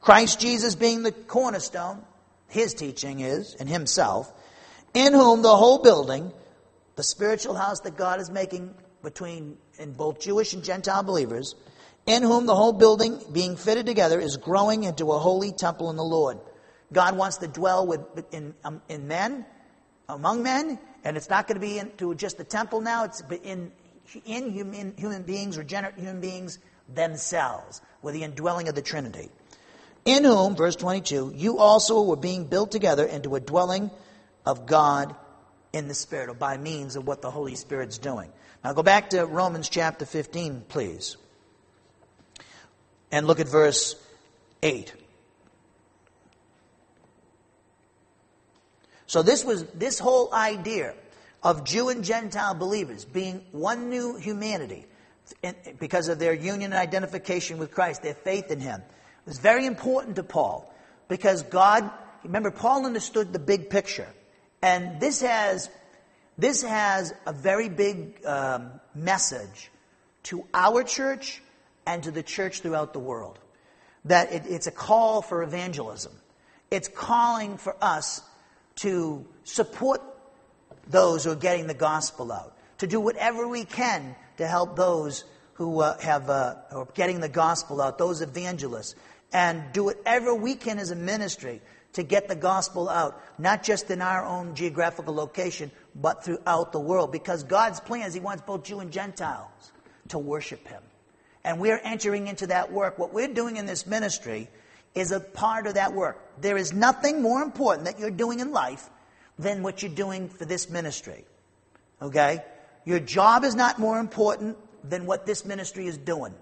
Christ Jesus being the cornerstone, his teaching is, and himself, in whom the whole building, the spiritual house that God is making between in both Jewish and Gentile believers, in whom the whole building being fitted together is growing into a holy temple in the Lord. God wants to dwell with, in, um, in men, among men, and it's not going to be into just the temple now, it's in, in human, human beings, regenerate human beings themselves, with the indwelling of the Trinity. In whom, verse 22, you also were being built together into a dwelling of God in the Spirit, or by means of what the Holy Spirit's doing. Now go back to Romans chapter 15, please. And look at verse 8. So this was this whole idea of Jew and Gentile believers being one new humanity because of their union and identification with Christ, their faith in Him, was very important to Paul because God, remember, Paul understood the big picture. And this has, this has a very big um, message to our church and to the church throughout the world. That it, it's a call for evangelism. It's calling for us to support those who are getting the gospel out, to do whatever we can to help those who uh, have uh, are getting the gospel out, those evangelists, and do whatever we can as a ministry to get the gospel out, not just in our own geographical location, but throughout the world. Because God's plan is He wants both Jew and Gentiles to worship Him. And we're entering into that work. What we're doing in this ministry is a part of that work. There is nothing more important that you're doing in life than what you're doing for this ministry. Okay? Your job is not more important than what this ministry is doing,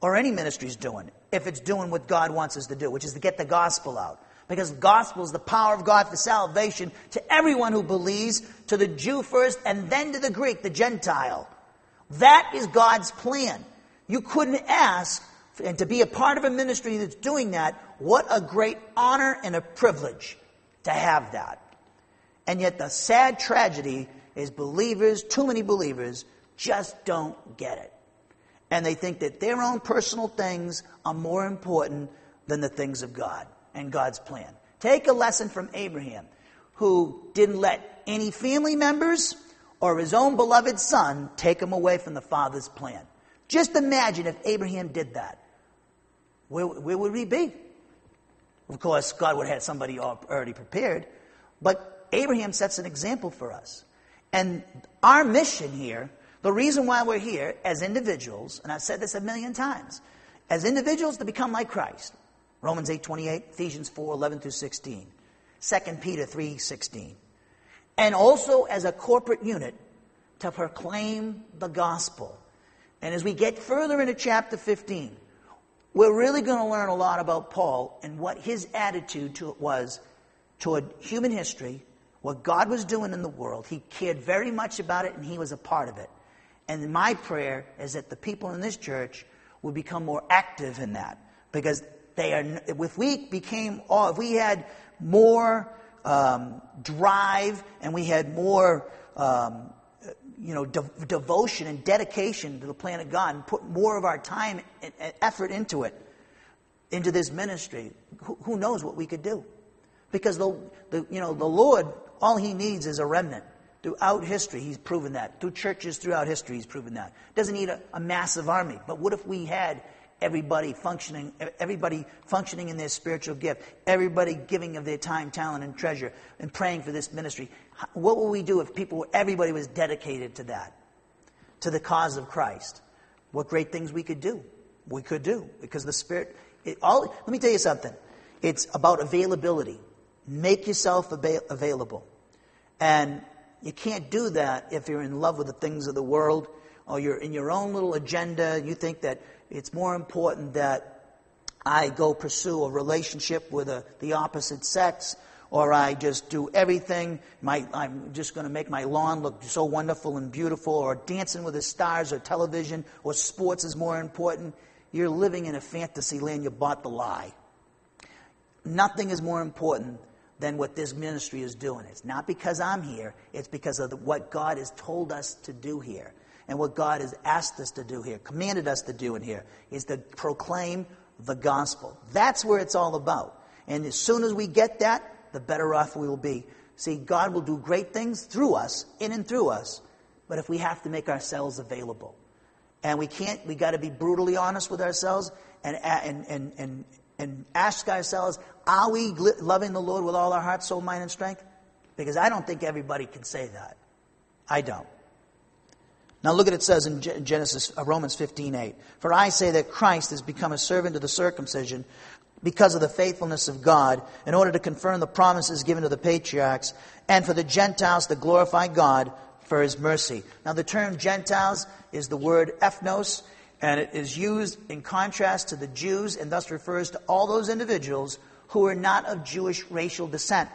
or any ministry is doing, if it's doing what God wants us to do, which is to get the gospel out. Because the gospel is the power of God for salvation to everyone who believes, to the Jew first, and then to the Greek, the Gentile. That is God's plan. You couldn't ask and to be a part of a ministry that's doing that, what a great honor and a privilege to have that. And yet the sad tragedy is believers, too many believers, just don't get it. And they think that their own personal things are more important than the things of God and God's plan. Take a lesson from Abraham, who didn't let any family members or his own beloved son take him away from the Father's plan. Just imagine if Abraham did that where, where would we be? Of course, God would have somebody already prepared, but Abraham sets an example for us. And our mission here, the reason why we're here as individuals, and I've said this a million times, as individuals to become like Christ. Romans 8 28, Ephesians 4 11 through 16, 2 Peter 3 16. And also as a corporate unit to proclaim the gospel. And as we get further into chapter 15, we're really going to learn a lot about Paul and what his attitude to it was toward human history, what God was doing in the world. He cared very much about it and he was a part of it. And my prayer is that the people in this church will become more active in that because they are, if we became, if we had more um, drive and we had more um, you know, de- devotion and dedication to the plan of God and put more of our time and, effort into it, into this ministry, who, who knows what we could do? Because the, the, you know, the Lord, all He needs is a remnant. Throughout history, He's proven that. Through churches throughout history, He's proven that. Doesn't need a, a massive army. But what if we had everybody functioning, everybody functioning in their spiritual gift, everybody giving of their time, talent, and treasure, and praying for this ministry. What would we do if people, everybody was dedicated to that, to the cause of Christ? What great things we could do. We could do because the Spirit. It, all, let me tell you something. It's about availability. Make yourself avail- available, and you can't do that if you're in love with the things of the world or you're in your own little agenda. You think that it's more important that I go pursue a relationship with a, the opposite sex, or I just do everything. My, I'm just going to make my lawn look so wonderful and beautiful, or dancing with the stars, or television, or sports is more important. You're living in a fantasy land. You bought the lie. Nothing is more important than what this ministry is doing. It's not because I'm here, it's because of the, what God has told us to do here and what God has asked us to do here, commanded us to do in here, is to proclaim the gospel. That's where it's all about. And as soon as we get that, the better off we will be See, God will do great things through us, in and through us, but if we have to make ourselves available. And we can't, we got to be brutally honest with ourselves and, and, and, and, and ask ourselves, are we loving the Lord with all our heart, soul, mind, and strength? Because I don't think everybody can say that. I don't. Now look at it says in Genesis, uh, Romans 15, 8. For I say that Christ has become a servant to the circumcision because of the faithfulness of God, in order to confirm the promises given to the patriarchs, and for the Gentiles to glorify God for his mercy. Now, the term Gentiles is the word ethnos, and it is used in contrast to the Jews, and thus refers to all those individuals who are not of Jewish racial descent,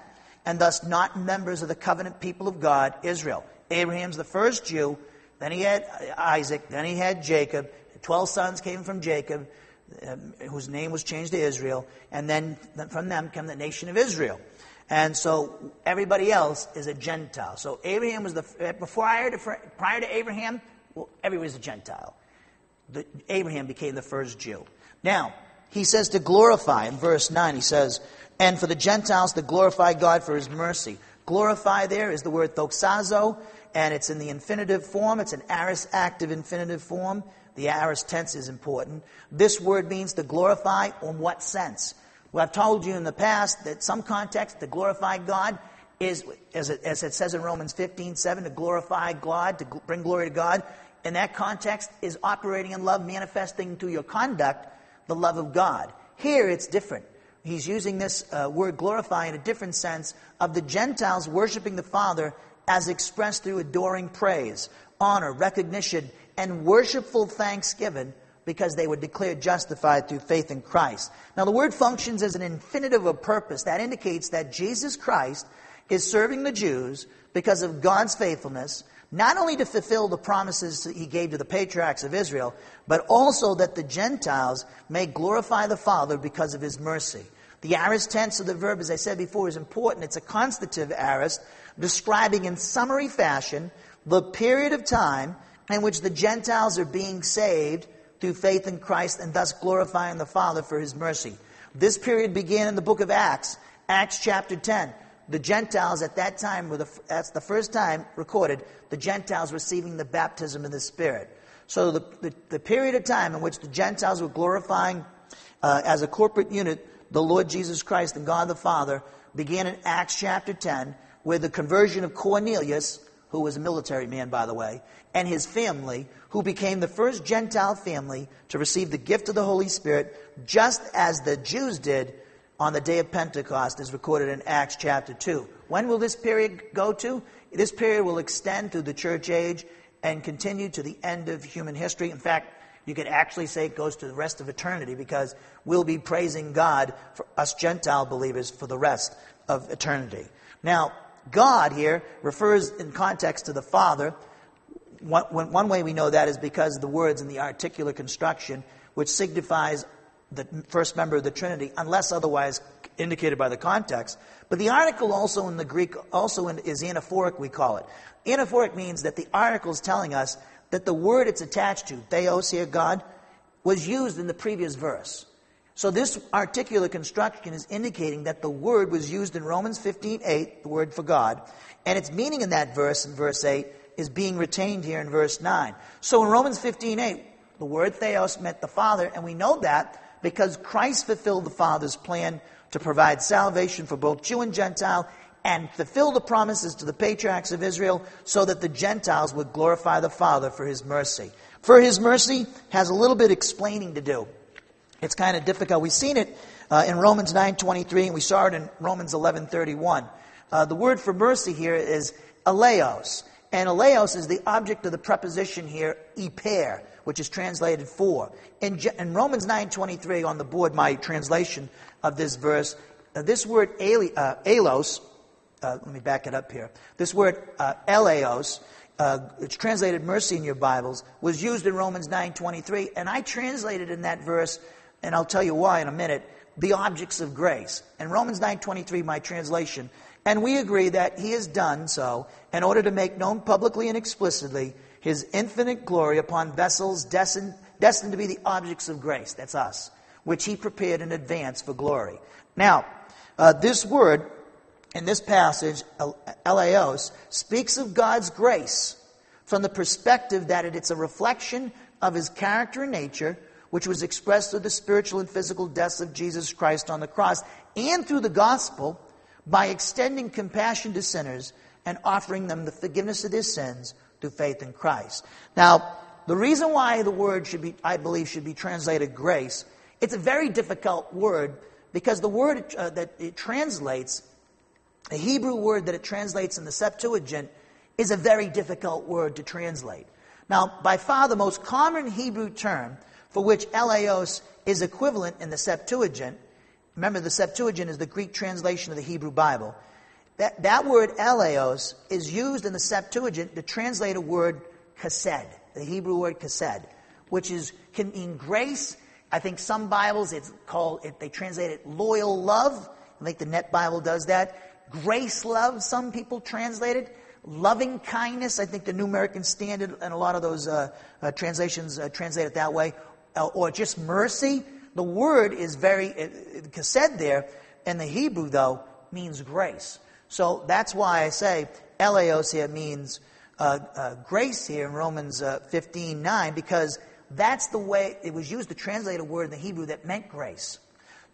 and thus not members of the covenant people of God, Israel. Abraham's the first Jew, then he had Isaac, then he had Jacob. Twelve sons came from Jacob um, whose name was changed to Israel, and then from them came the nation of Israel. And so everybody else is a Gentile. So Abraham was the before prior to Abraham, well, everybody was a Gentile. The, Abraham became the first Jew. Now he says to glorify in verse nine. He says, "And for the Gentiles to glorify God for His mercy." Glorify there is the word doxazo, and it's in the infinitive form. It's an aorist active infinitive form. The aorist tense is important. This word means to glorify in what sense? Well, I've told you in the past that some context, to glorify God is, as it, as it says in Romans 15, 7, to glorify God, to bring glory to God. In that context is operating in love, manifesting through your conduct the love of God. Here it's different. He's using this uh, word glorify in a different sense of the Gentiles worshiping the Father as expressed through adoring praise, honor, recognition, and worshipful thanksgiving because they were declared justified through faith in Christ. Now, the word functions as an infinitive of purpose. That indicates that Jesus Christ is serving the Jews because of God's faithfulness, not only to fulfill the promises he gave to the patriarchs of Israel, but also that the Gentiles may glorify the Father because of his mercy. The aorist tense of the verb, as I said before, is important. It's a constative aorist, describing in summary fashion the period of time in which the Gentiles are being saved through faith in Christ and thus glorifying the Father for his mercy. This period began in the book of Acts, Acts chapter 10. The Gentiles at that time were the, that's the first time recorded, the Gentiles receiving the baptism of the Spirit. So the, the, the period of time in which the Gentiles were glorifying uh, as a corporate unit the Lord Jesus Christ and God the Father began in Acts chapter 10 with the conversion of Cornelius who was a military man, by the way, and his family, who became the first Gentile family to receive the gift of the Holy Spirit, just as the Jews did on the day of Pentecost, as recorded in Acts chapter 2. When will this period go to? This period will extend through the church age and continue to the end of human history. In fact, you could actually say it goes to the rest of eternity because we'll be praising God for us Gentile believers for the rest of eternity. Now, God here refers in context to the Father. One, one, way we know that is because the words in the articular construction, which signifies the first member of the Trinity, unless otherwise indicated by the context. But the article also in the Greek also in, is anaphoric, we call it. Anaphoric means that the article is telling us that the word it's attached to, theos here, God, was used in the previous verse. So this articular construction is indicating that the word was used in Romans 15, 8, the word for God, and its meaning in that verse, in verse 8, is being retained here in verse 9. So in Romans 15, 8, the word theos meant the Father, and we know that because Christ fulfilled the Father's plan to provide salvation for both Jew and Gentile and fulfill the promises to the patriarchs of Israel so that the Gentiles would glorify the Father for his mercy. For his mercy has a little bit explaining to do. It's kind of difficult. We've seen it uh, in Romans 9.23 and we saw it in Romans 11.31. Uh, the word for mercy here is eleos. And eleos is the object of the preposition here, iper, which is translated for. In, in Romans 9.23 on the board, my translation of this verse, uh, this word ele, uh, uh, let me back it up here. This word uh, eleos, uh, it's translated mercy in your Bibles, was used in Romans 9.23. And I translated in that verse and I'll tell you why in a minute, the objects of grace. In Romans 9:23, my translation, and we agree that he has done so in order to make known publicly and explicitly his infinite glory upon vessels destined, destined to be the objects of grace. That's us, which he prepared in advance for glory. Now, uh, this word in this passage, Eleos, speaks of God's grace from the perspective that it's a reflection of his character and nature, which was expressed through the spiritual and physical deaths of Jesus Christ on the cross and through the gospel by extending compassion to sinners and offering them the forgiveness of their sins through faith in Christ. Now, the reason why the word should be, I believe, should be translated grace, it's a very difficult word because the word uh, that it translates, the Hebrew word that it translates in the Septuagint, is a very difficult word to translate. Now, by far the most common Hebrew term for which eleos is equivalent in the Septuagint, remember the Septuagint is the Greek translation of the Hebrew Bible. That, that word eleos is used in the Septuagint to translate a word chesed, the Hebrew word chesed, which is can mean grace. I think some Bibles it's called it, they translate it loyal love. I think the Net Bible does that. Grace love, some people translate it. Loving kindness, I think the New American Standard and a lot of those uh, uh, translations uh, translate it that way. Uh, or just mercy. The word is very, chesed there in the Hebrew though, means grace. So that's why I say eleos here means uh, uh, grace here in Romans uh, 15 9, because that's the way it was used to translate a word in the Hebrew that meant grace.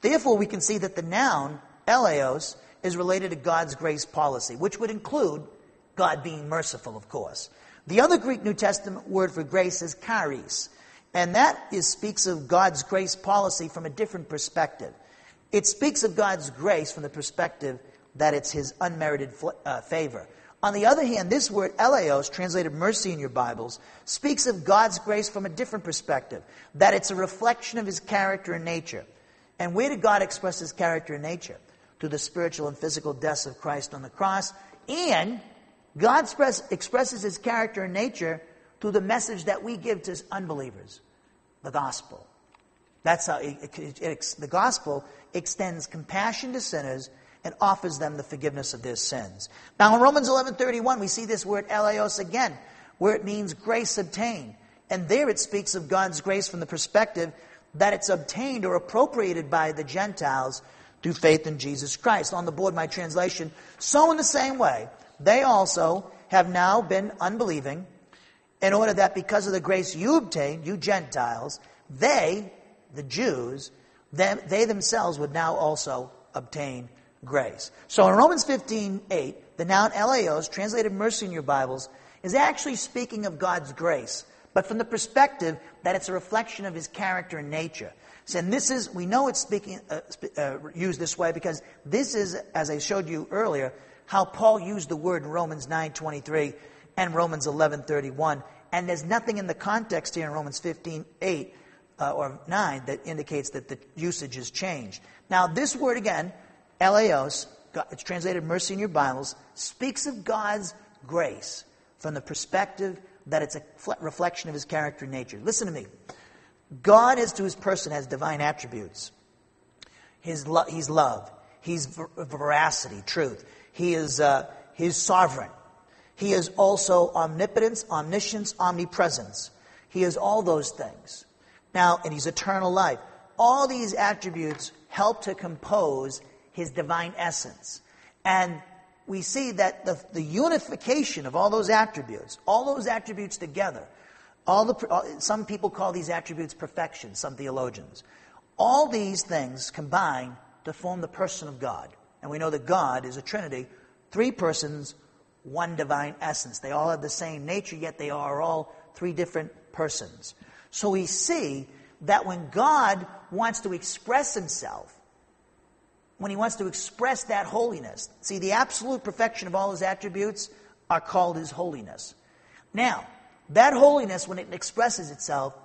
Therefore, we can see that the noun eleos is related to God's grace policy, which would include God being merciful, of course. The other Greek New Testament word for grace is charis, and that is, speaks of God's grace policy from a different perspective. It speaks of God's grace from the perspective that it's his unmerited uh, favor. On the other hand, this word eleos, translated mercy in your Bibles, speaks of God's grace from a different perspective, that it's a reflection of his character and nature. And where did God express his character and nature? Through the spiritual and physical deaths of Christ on the cross. And God express, expresses his character and nature through the message that we give to unbelievers the gospel. That's how it, it, it, the gospel extends compassion to sinners and offers them the forgiveness of their sins. Now in Romans 11:31 we see this word eleos again, where it means grace obtained. And there it speaks of God's grace from the perspective that it's obtained or appropriated by the Gentiles through faith in Jesus Christ. On the board my translation, so in the same way, they also have now been unbelieving in order that because of the grace you obtained, you Gentiles, they, the Jews, them, they themselves would now also obtain grace. So in Romans 15, 8, the noun eleos, translated mercy in your Bibles, is actually speaking of God's grace, but from the perspective that it's a reflection of his character and nature. And this is, we know it's speaking, uh, uh, used this way because this is, as I showed you earlier, how Paul used the word in Romans 9.23 and Romans 11.31. And there's nothing in the context here in Romans 15.8 uh, or 9 that indicates that the usage has changed. Now, this word again, eleos, it's translated mercy in your Bibles, speaks of God's grace from the perspective that it's a reflection of his character and nature. Listen to me. God, as to his person, has divine attributes. His lo- he's love. He's ver- veracity, truth. He is uh, he's sovereign. He is also omnipotence, omniscience, omnipresence. He is all those things. Now, and he's eternal life. All these attributes help to compose his divine essence. And we see that the, the unification of all those attributes, all those attributes together, all the, some people call these attributes perfection, some theologians. All these things combine to form the person of God. And we know that God is a Trinity, three persons, one divine essence. They all have the same nature, yet they are all three different persons. So we see that when God wants to express himself, when he wants to express that holiness, see, the absolute perfection of all his attributes are called his holiness. Now, that holiness, when it expresses itself,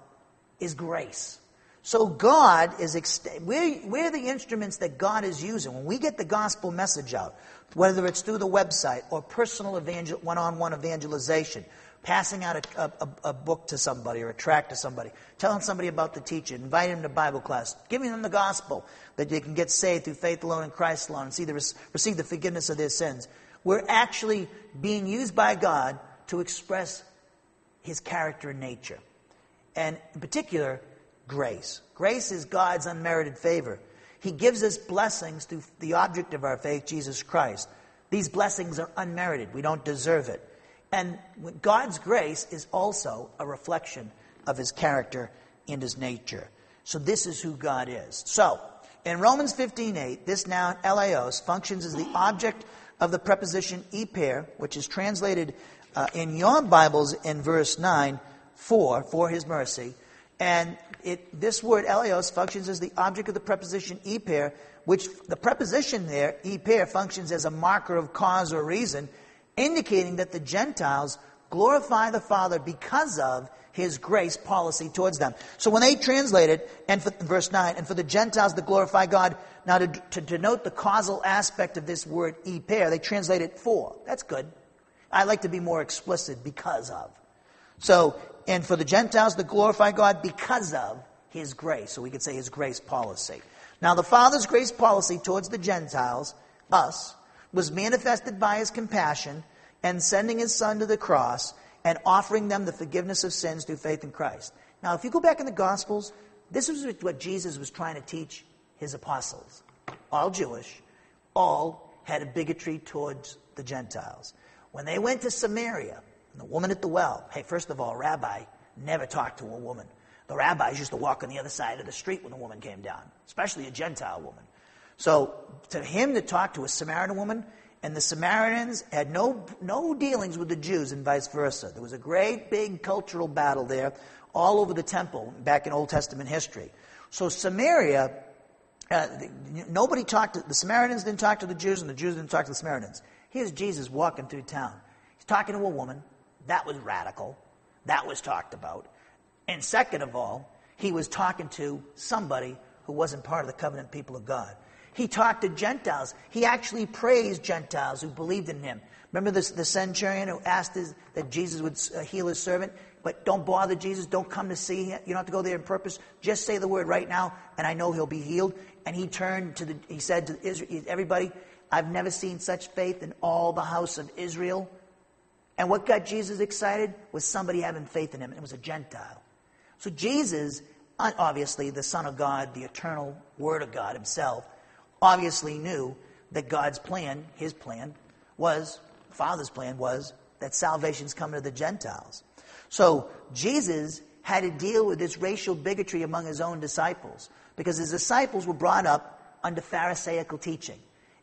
is grace. So God is, ext- we're, we're the instruments that God is using. When we get the gospel message out, whether it's through the website or personal evangel- one-on-one evangelization, passing out a, a, a, book to somebody or a tract to somebody, telling somebody about the teacher, inviting them to Bible class, giving them the gospel that they can get saved through faith alone in Christ alone and see the, receive the forgiveness of their sins. We're actually being used by God to express His character and nature. And in particular, grace. Grace is God's unmerited favor. He gives us blessings through the object of our faith, Jesus Christ. These blessings are unmerited. We don't deserve it. And God's grace is also a reflection of his character and his nature. So this is who God is. So, in Romans 15:8, this noun eleos functions as the object of the preposition eper, which is translated uh, in your Bibles in verse 9 for, for his mercy. And it, this word eleos functions as the object of the preposition eper, which the preposition there, eper, functions as a marker of cause or reason, indicating that the Gentiles glorify the Father because of his grace policy towards them. So when they translated, and for, verse 9, and for the Gentiles to glorify God, now to, to denote the causal aspect of this word eper, they translate it for. That's good. I like to be more explicit because of. So, and for the Gentiles to glorify God because of his grace. So we could say his grace policy. Now, the Father's grace policy towards the Gentiles, us, was manifested by his compassion and sending his Son to the cross and offering them the forgiveness of sins through faith in Christ. Now, if you go back in the Gospels, this is what Jesus was trying to teach his apostles. All Jewish, all had a bigotry towards the Gentiles. When they went to Samaria, the woman at the well, hey, first of all, rabbi never talked to a woman. The rabbis used to walk on the other side of the street when a woman came down, especially a Gentile woman. So to him to talk to a Samaritan woman, and the Samaritans had no, no dealings with the Jews and vice versa. There was a great big cultural battle there all over the temple back in Old Testament history. So Samaria, uh, nobody talked to, the Samaritans didn't talk to the Jews and the Jews didn't talk to the Samaritans. Here's Jesus walking through town. He's talking to a woman. That was radical. That was talked about. And second of all, he was talking to somebody who wasn't part of the covenant people of God. He talked to Gentiles. He actually praised Gentiles who believed in him. Remember this, the centurion who asked his, that Jesus would uh, heal his servant? But don't bother Jesus. Don't come to see him. You don't have to go there in purpose. Just say the word right now, and I know he'll be healed. And he turned to the, he said to Israel, everybody, I've never seen such faith in all the house of Israel. And what got Jesus excited was somebody having faith in him, it was a Gentile. So Jesus, obviously the Son of God, the eternal Word of God himself, obviously knew that God's plan, his plan, was, Father's plan was, that salvation's coming to the Gentiles. So Jesus had to deal with this racial bigotry among his own disciples because his disciples were brought up under Pharisaical teaching.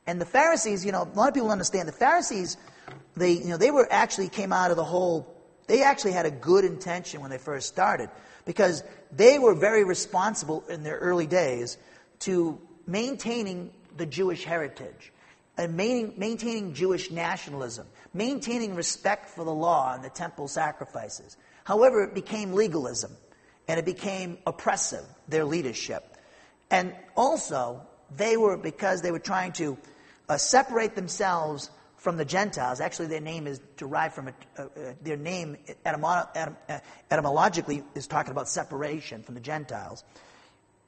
And the Pharisees, you know, a lot of people understand the Pharisees, they, you know, they were actually came out of the whole, they actually had a good intention when they first started because they were very responsible in their early days to maintaining the Jewish heritage and maintaining Jewish nationalism, maintaining respect for the law and the temple sacrifices. However, it became legalism and it became oppressive, their leadership. And also, they were, because they were trying to uh, separate themselves from the Gentiles. Actually, their name is derived from a, uh, uh, their name etym- etymologically is talking about separation from the Gentiles.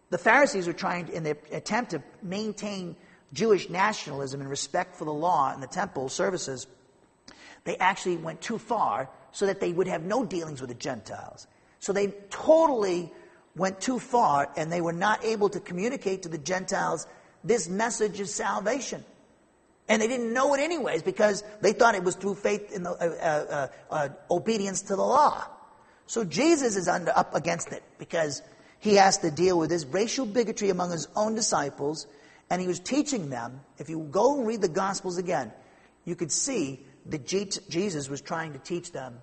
The Pharisees were trying, in their attempt to maintain Jewish nationalism and respect for the law and the temple services, they actually went too far so that they would have no dealings with the Gentiles. So they totally went too far and they were not able to communicate to the Gentiles this message of salvation. And they didn't know it anyways because they thought it was through faith in the uh, uh, uh, uh, obedience to the law. So Jesus is under, up against it because he has to deal with this racial bigotry among his own disciples, and he was teaching them. If you go and read the Gospels again, you could see that Jesus was trying to teach them.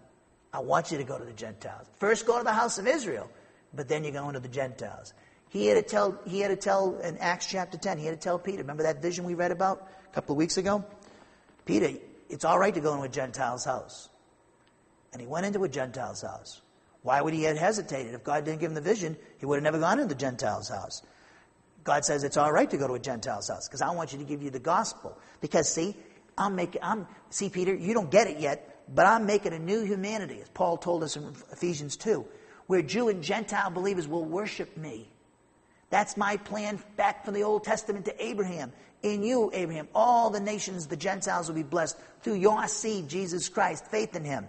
I want you to go to the Gentiles. First, go to the house of Israel, but then you go into the Gentiles. He had to tell. He had to tell in Acts chapter ten. He had to tell Peter. Remember that vision we read about? Couple of weeks ago? Peter, it's all right to go into a Gentile's house. And he went into a Gentile's house. Why would he have hesitated? If God didn't give him the vision, he would have never gone into the Gentile's house. God says it's all right to go to a Gentile's house because I want you to give you the gospel. Because see, I'm making, I'm, see, Peter, you don't get it yet, but I'm making a new humanity, as Paul told us in Ephesians 2, where Jew and Gentile believers will worship me. That's my plan back from the Old Testament to Abraham. In you, Abraham, all the nations, the Gentiles will be blessed through your seed, Jesus Christ, faith in him.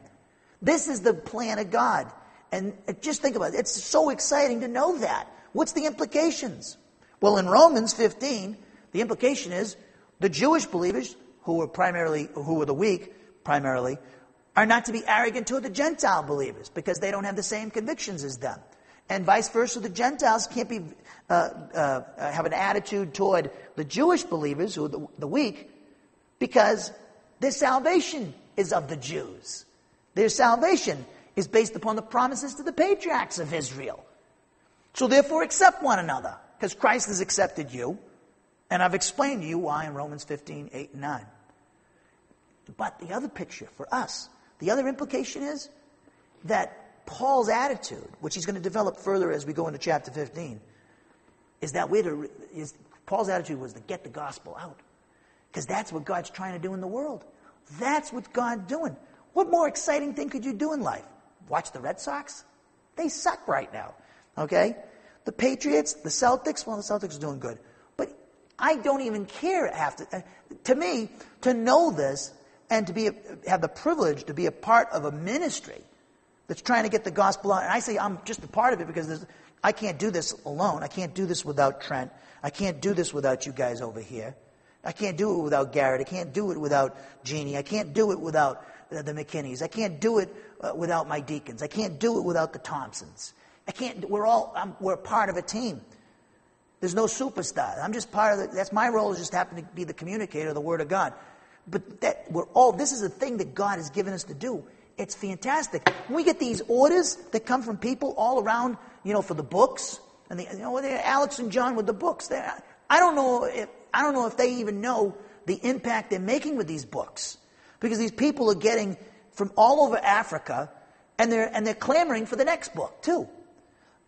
This is the plan of God. And just think about it. It's so exciting to know that. What's the implications? Well, in Romans 15, the implication is the Jewish believers who were primarily, who were the weak primarily, are not to be arrogant toward the Gentile believers because they don't have the same convictions as them. And vice versa, the Gentiles can't be, uh, uh, have an attitude toward the Jewish believers, who are the, the weak, because their salvation is of the Jews. Their salvation is based upon the promises to the patriarchs of Israel. So therefore, accept one another, because Christ has accepted you, and I've explained to you why in Romans 15, 8, and 9. But the other picture for us, the other implication is that Paul's attitude, which he's going to develop further as we go into chapter 15, is that we're to, is, Paul's attitude was to get the gospel out. Because that's what God's trying to do in the world. That's what God's doing. What more exciting thing could you do in life? Watch the Red Sox? They suck right now. Okay? The Patriots, the Celtics, well, the Celtics are doing good. But I don't even care after. Uh, to me, to know this and to be a, have the privilege to be a part of a ministry that's trying to get the gospel out. And I say I'm just a part of it because I can't do this alone. I can't do this without Trent. I can't do this without you guys over here. I can't do it without Garrett. I can't do it without Jeannie. I can't do it without the McKinneys. I can't do it uh, without my deacons. I can't do it without the Thompsons. I can't, we're all, I'm, we're part of a team. There's no superstar. I'm just part of the, that's my role is just happen to be the communicator of the Word of God. But that, we're all, this is a thing that God has given us to do. It's fantastic. We get these orders that come from people all around, you know, for the books, and the, you know, Alex and John with the books. I don't know if, I don't know if they even know the impact they're making with these books. Because these people are getting from all over Africa, and they're, and they're clamoring for the next book, too.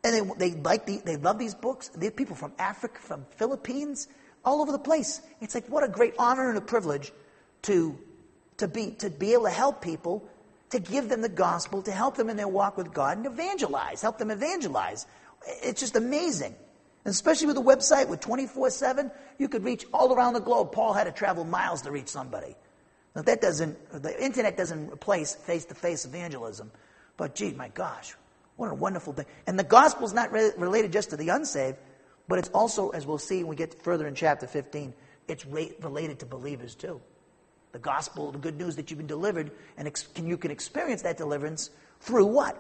And they, they like the, they love these books. They're people from Africa, from Philippines, all over the place. It's like what a great honor and a privilege to, to, be, to be able to help people, to give them the gospel, to help them in their walk with God, and evangelize, help them evangelize. It's just amazing. And especially with a website with 24 7, you could reach all around the globe. Paul had to travel miles to reach somebody. Now, that doesn't, the internet doesn't replace face to face evangelism. But gee, my gosh, what a wonderful thing. And the gospel's not re- related just to the unsaved, but it's also, as we'll see when we get further in chapter 15, it's re- related to believers too. The gospel, the good news that you've been delivered, and ex- can, you can experience that deliverance through what?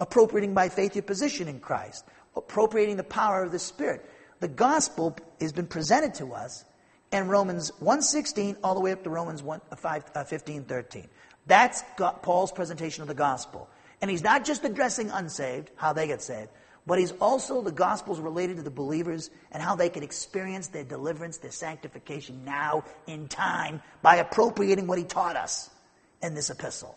Appropriating by faith your position in Christ, appropriating the power of the Spirit. The gospel has been presented to us in Romans 1.16 all the way up to Romans 1, uh, 5, uh, 15, 13. That's Paul's presentation of the gospel. And he's not just addressing unsaved, how they get saved, but he's also the gospels related to the believers and how they can experience their deliverance, their sanctification now in time by appropriating what he taught us in this epistle.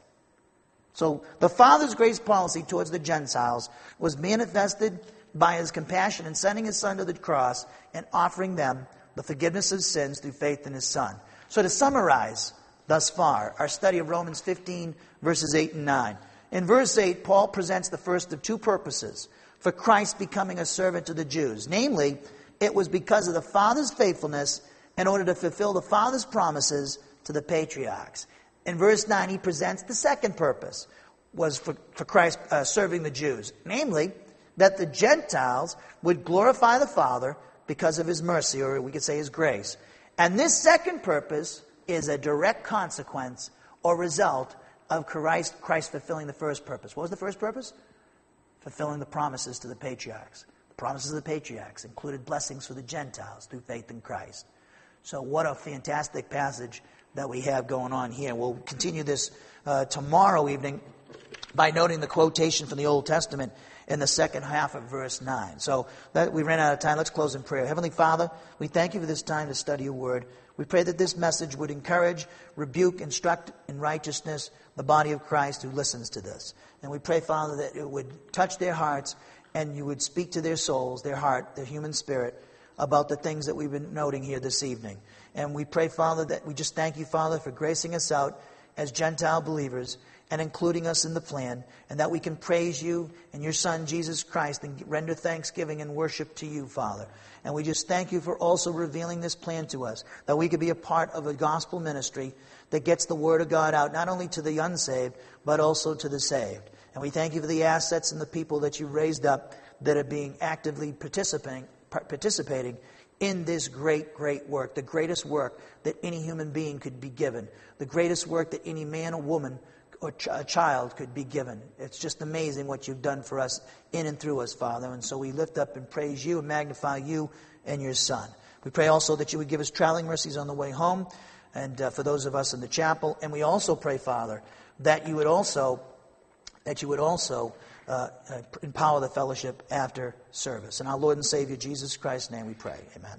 So the Father's grace policy towards the Gentiles was manifested by his compassion in sending his son to the cross and offering them the forgiveness of sins through faith in his son. So to summarize thus far, our study of Romans 15 verses 8 and 9. In verse 8, Paul presents the first of two purposes for Christ becoming a servant to the Jews. Namely, it was because of the Father's faithfulness in order to fulfill the Father's promises to the patriarchs. In verse 9, he presents the second purpose was for, for Christ uh, serving the Jews. Namely, that the Gentiles would glorify the Father because of his mercy, or we could say his grace. And this second purpose is a direct consequence or result of Christ, Christ fulfilling the first purpose. What was the first purpose? Fulfilling the promises to the patriarchs. The promises of the patriarchs included blessings for the Gentiles through faith in Christ. So, what a fantastic passage that we have going on here. We'll continue this uh, tomorrow evening by noting the quotation from the Old Testament in the second half of verse 9. So that we ran out of time. Let's close in prayer. Heavenly Father, we thank you for this time to study your word. We pray that this message would encourage, rebuke, instruct in righteousness the body of Christ who listens to this. And we pray, Father, that it would touch their hearts and you would speak to their souls, their heart, their human spirit about the things that we've been noting here this evening. And we pray, Father, that we just thank you, Father, for gracing us out as Gentile believers and including us in the plan, and that we can praise you and your Son, Jesus Christ, and render thanksgiving and worship to you, Father. And we just thank you for also revealing this plan to us, that we could be a part of a gospel ministry that gets the Word of God out, not only to the unsaved, but also to the saved. And we thank you for the assets and the people that you raised up that are being actively participating, participating in this great, great work, the greatest work that any human being could be given, the greatest work that any man or woman or ch- a child could be given. It's just amazing what you've done for us in and through us, Father. And so we lift up and praise you and magnify you and your Son. We pray also that you would give us traveling mercies on the way home and uh, for those of us in the chapel. And we also pray, Father, that you would also that you would also uh, uh, empower the fellowship after service. In our Lord and Savior Jesus Christ's name we pray. Amen.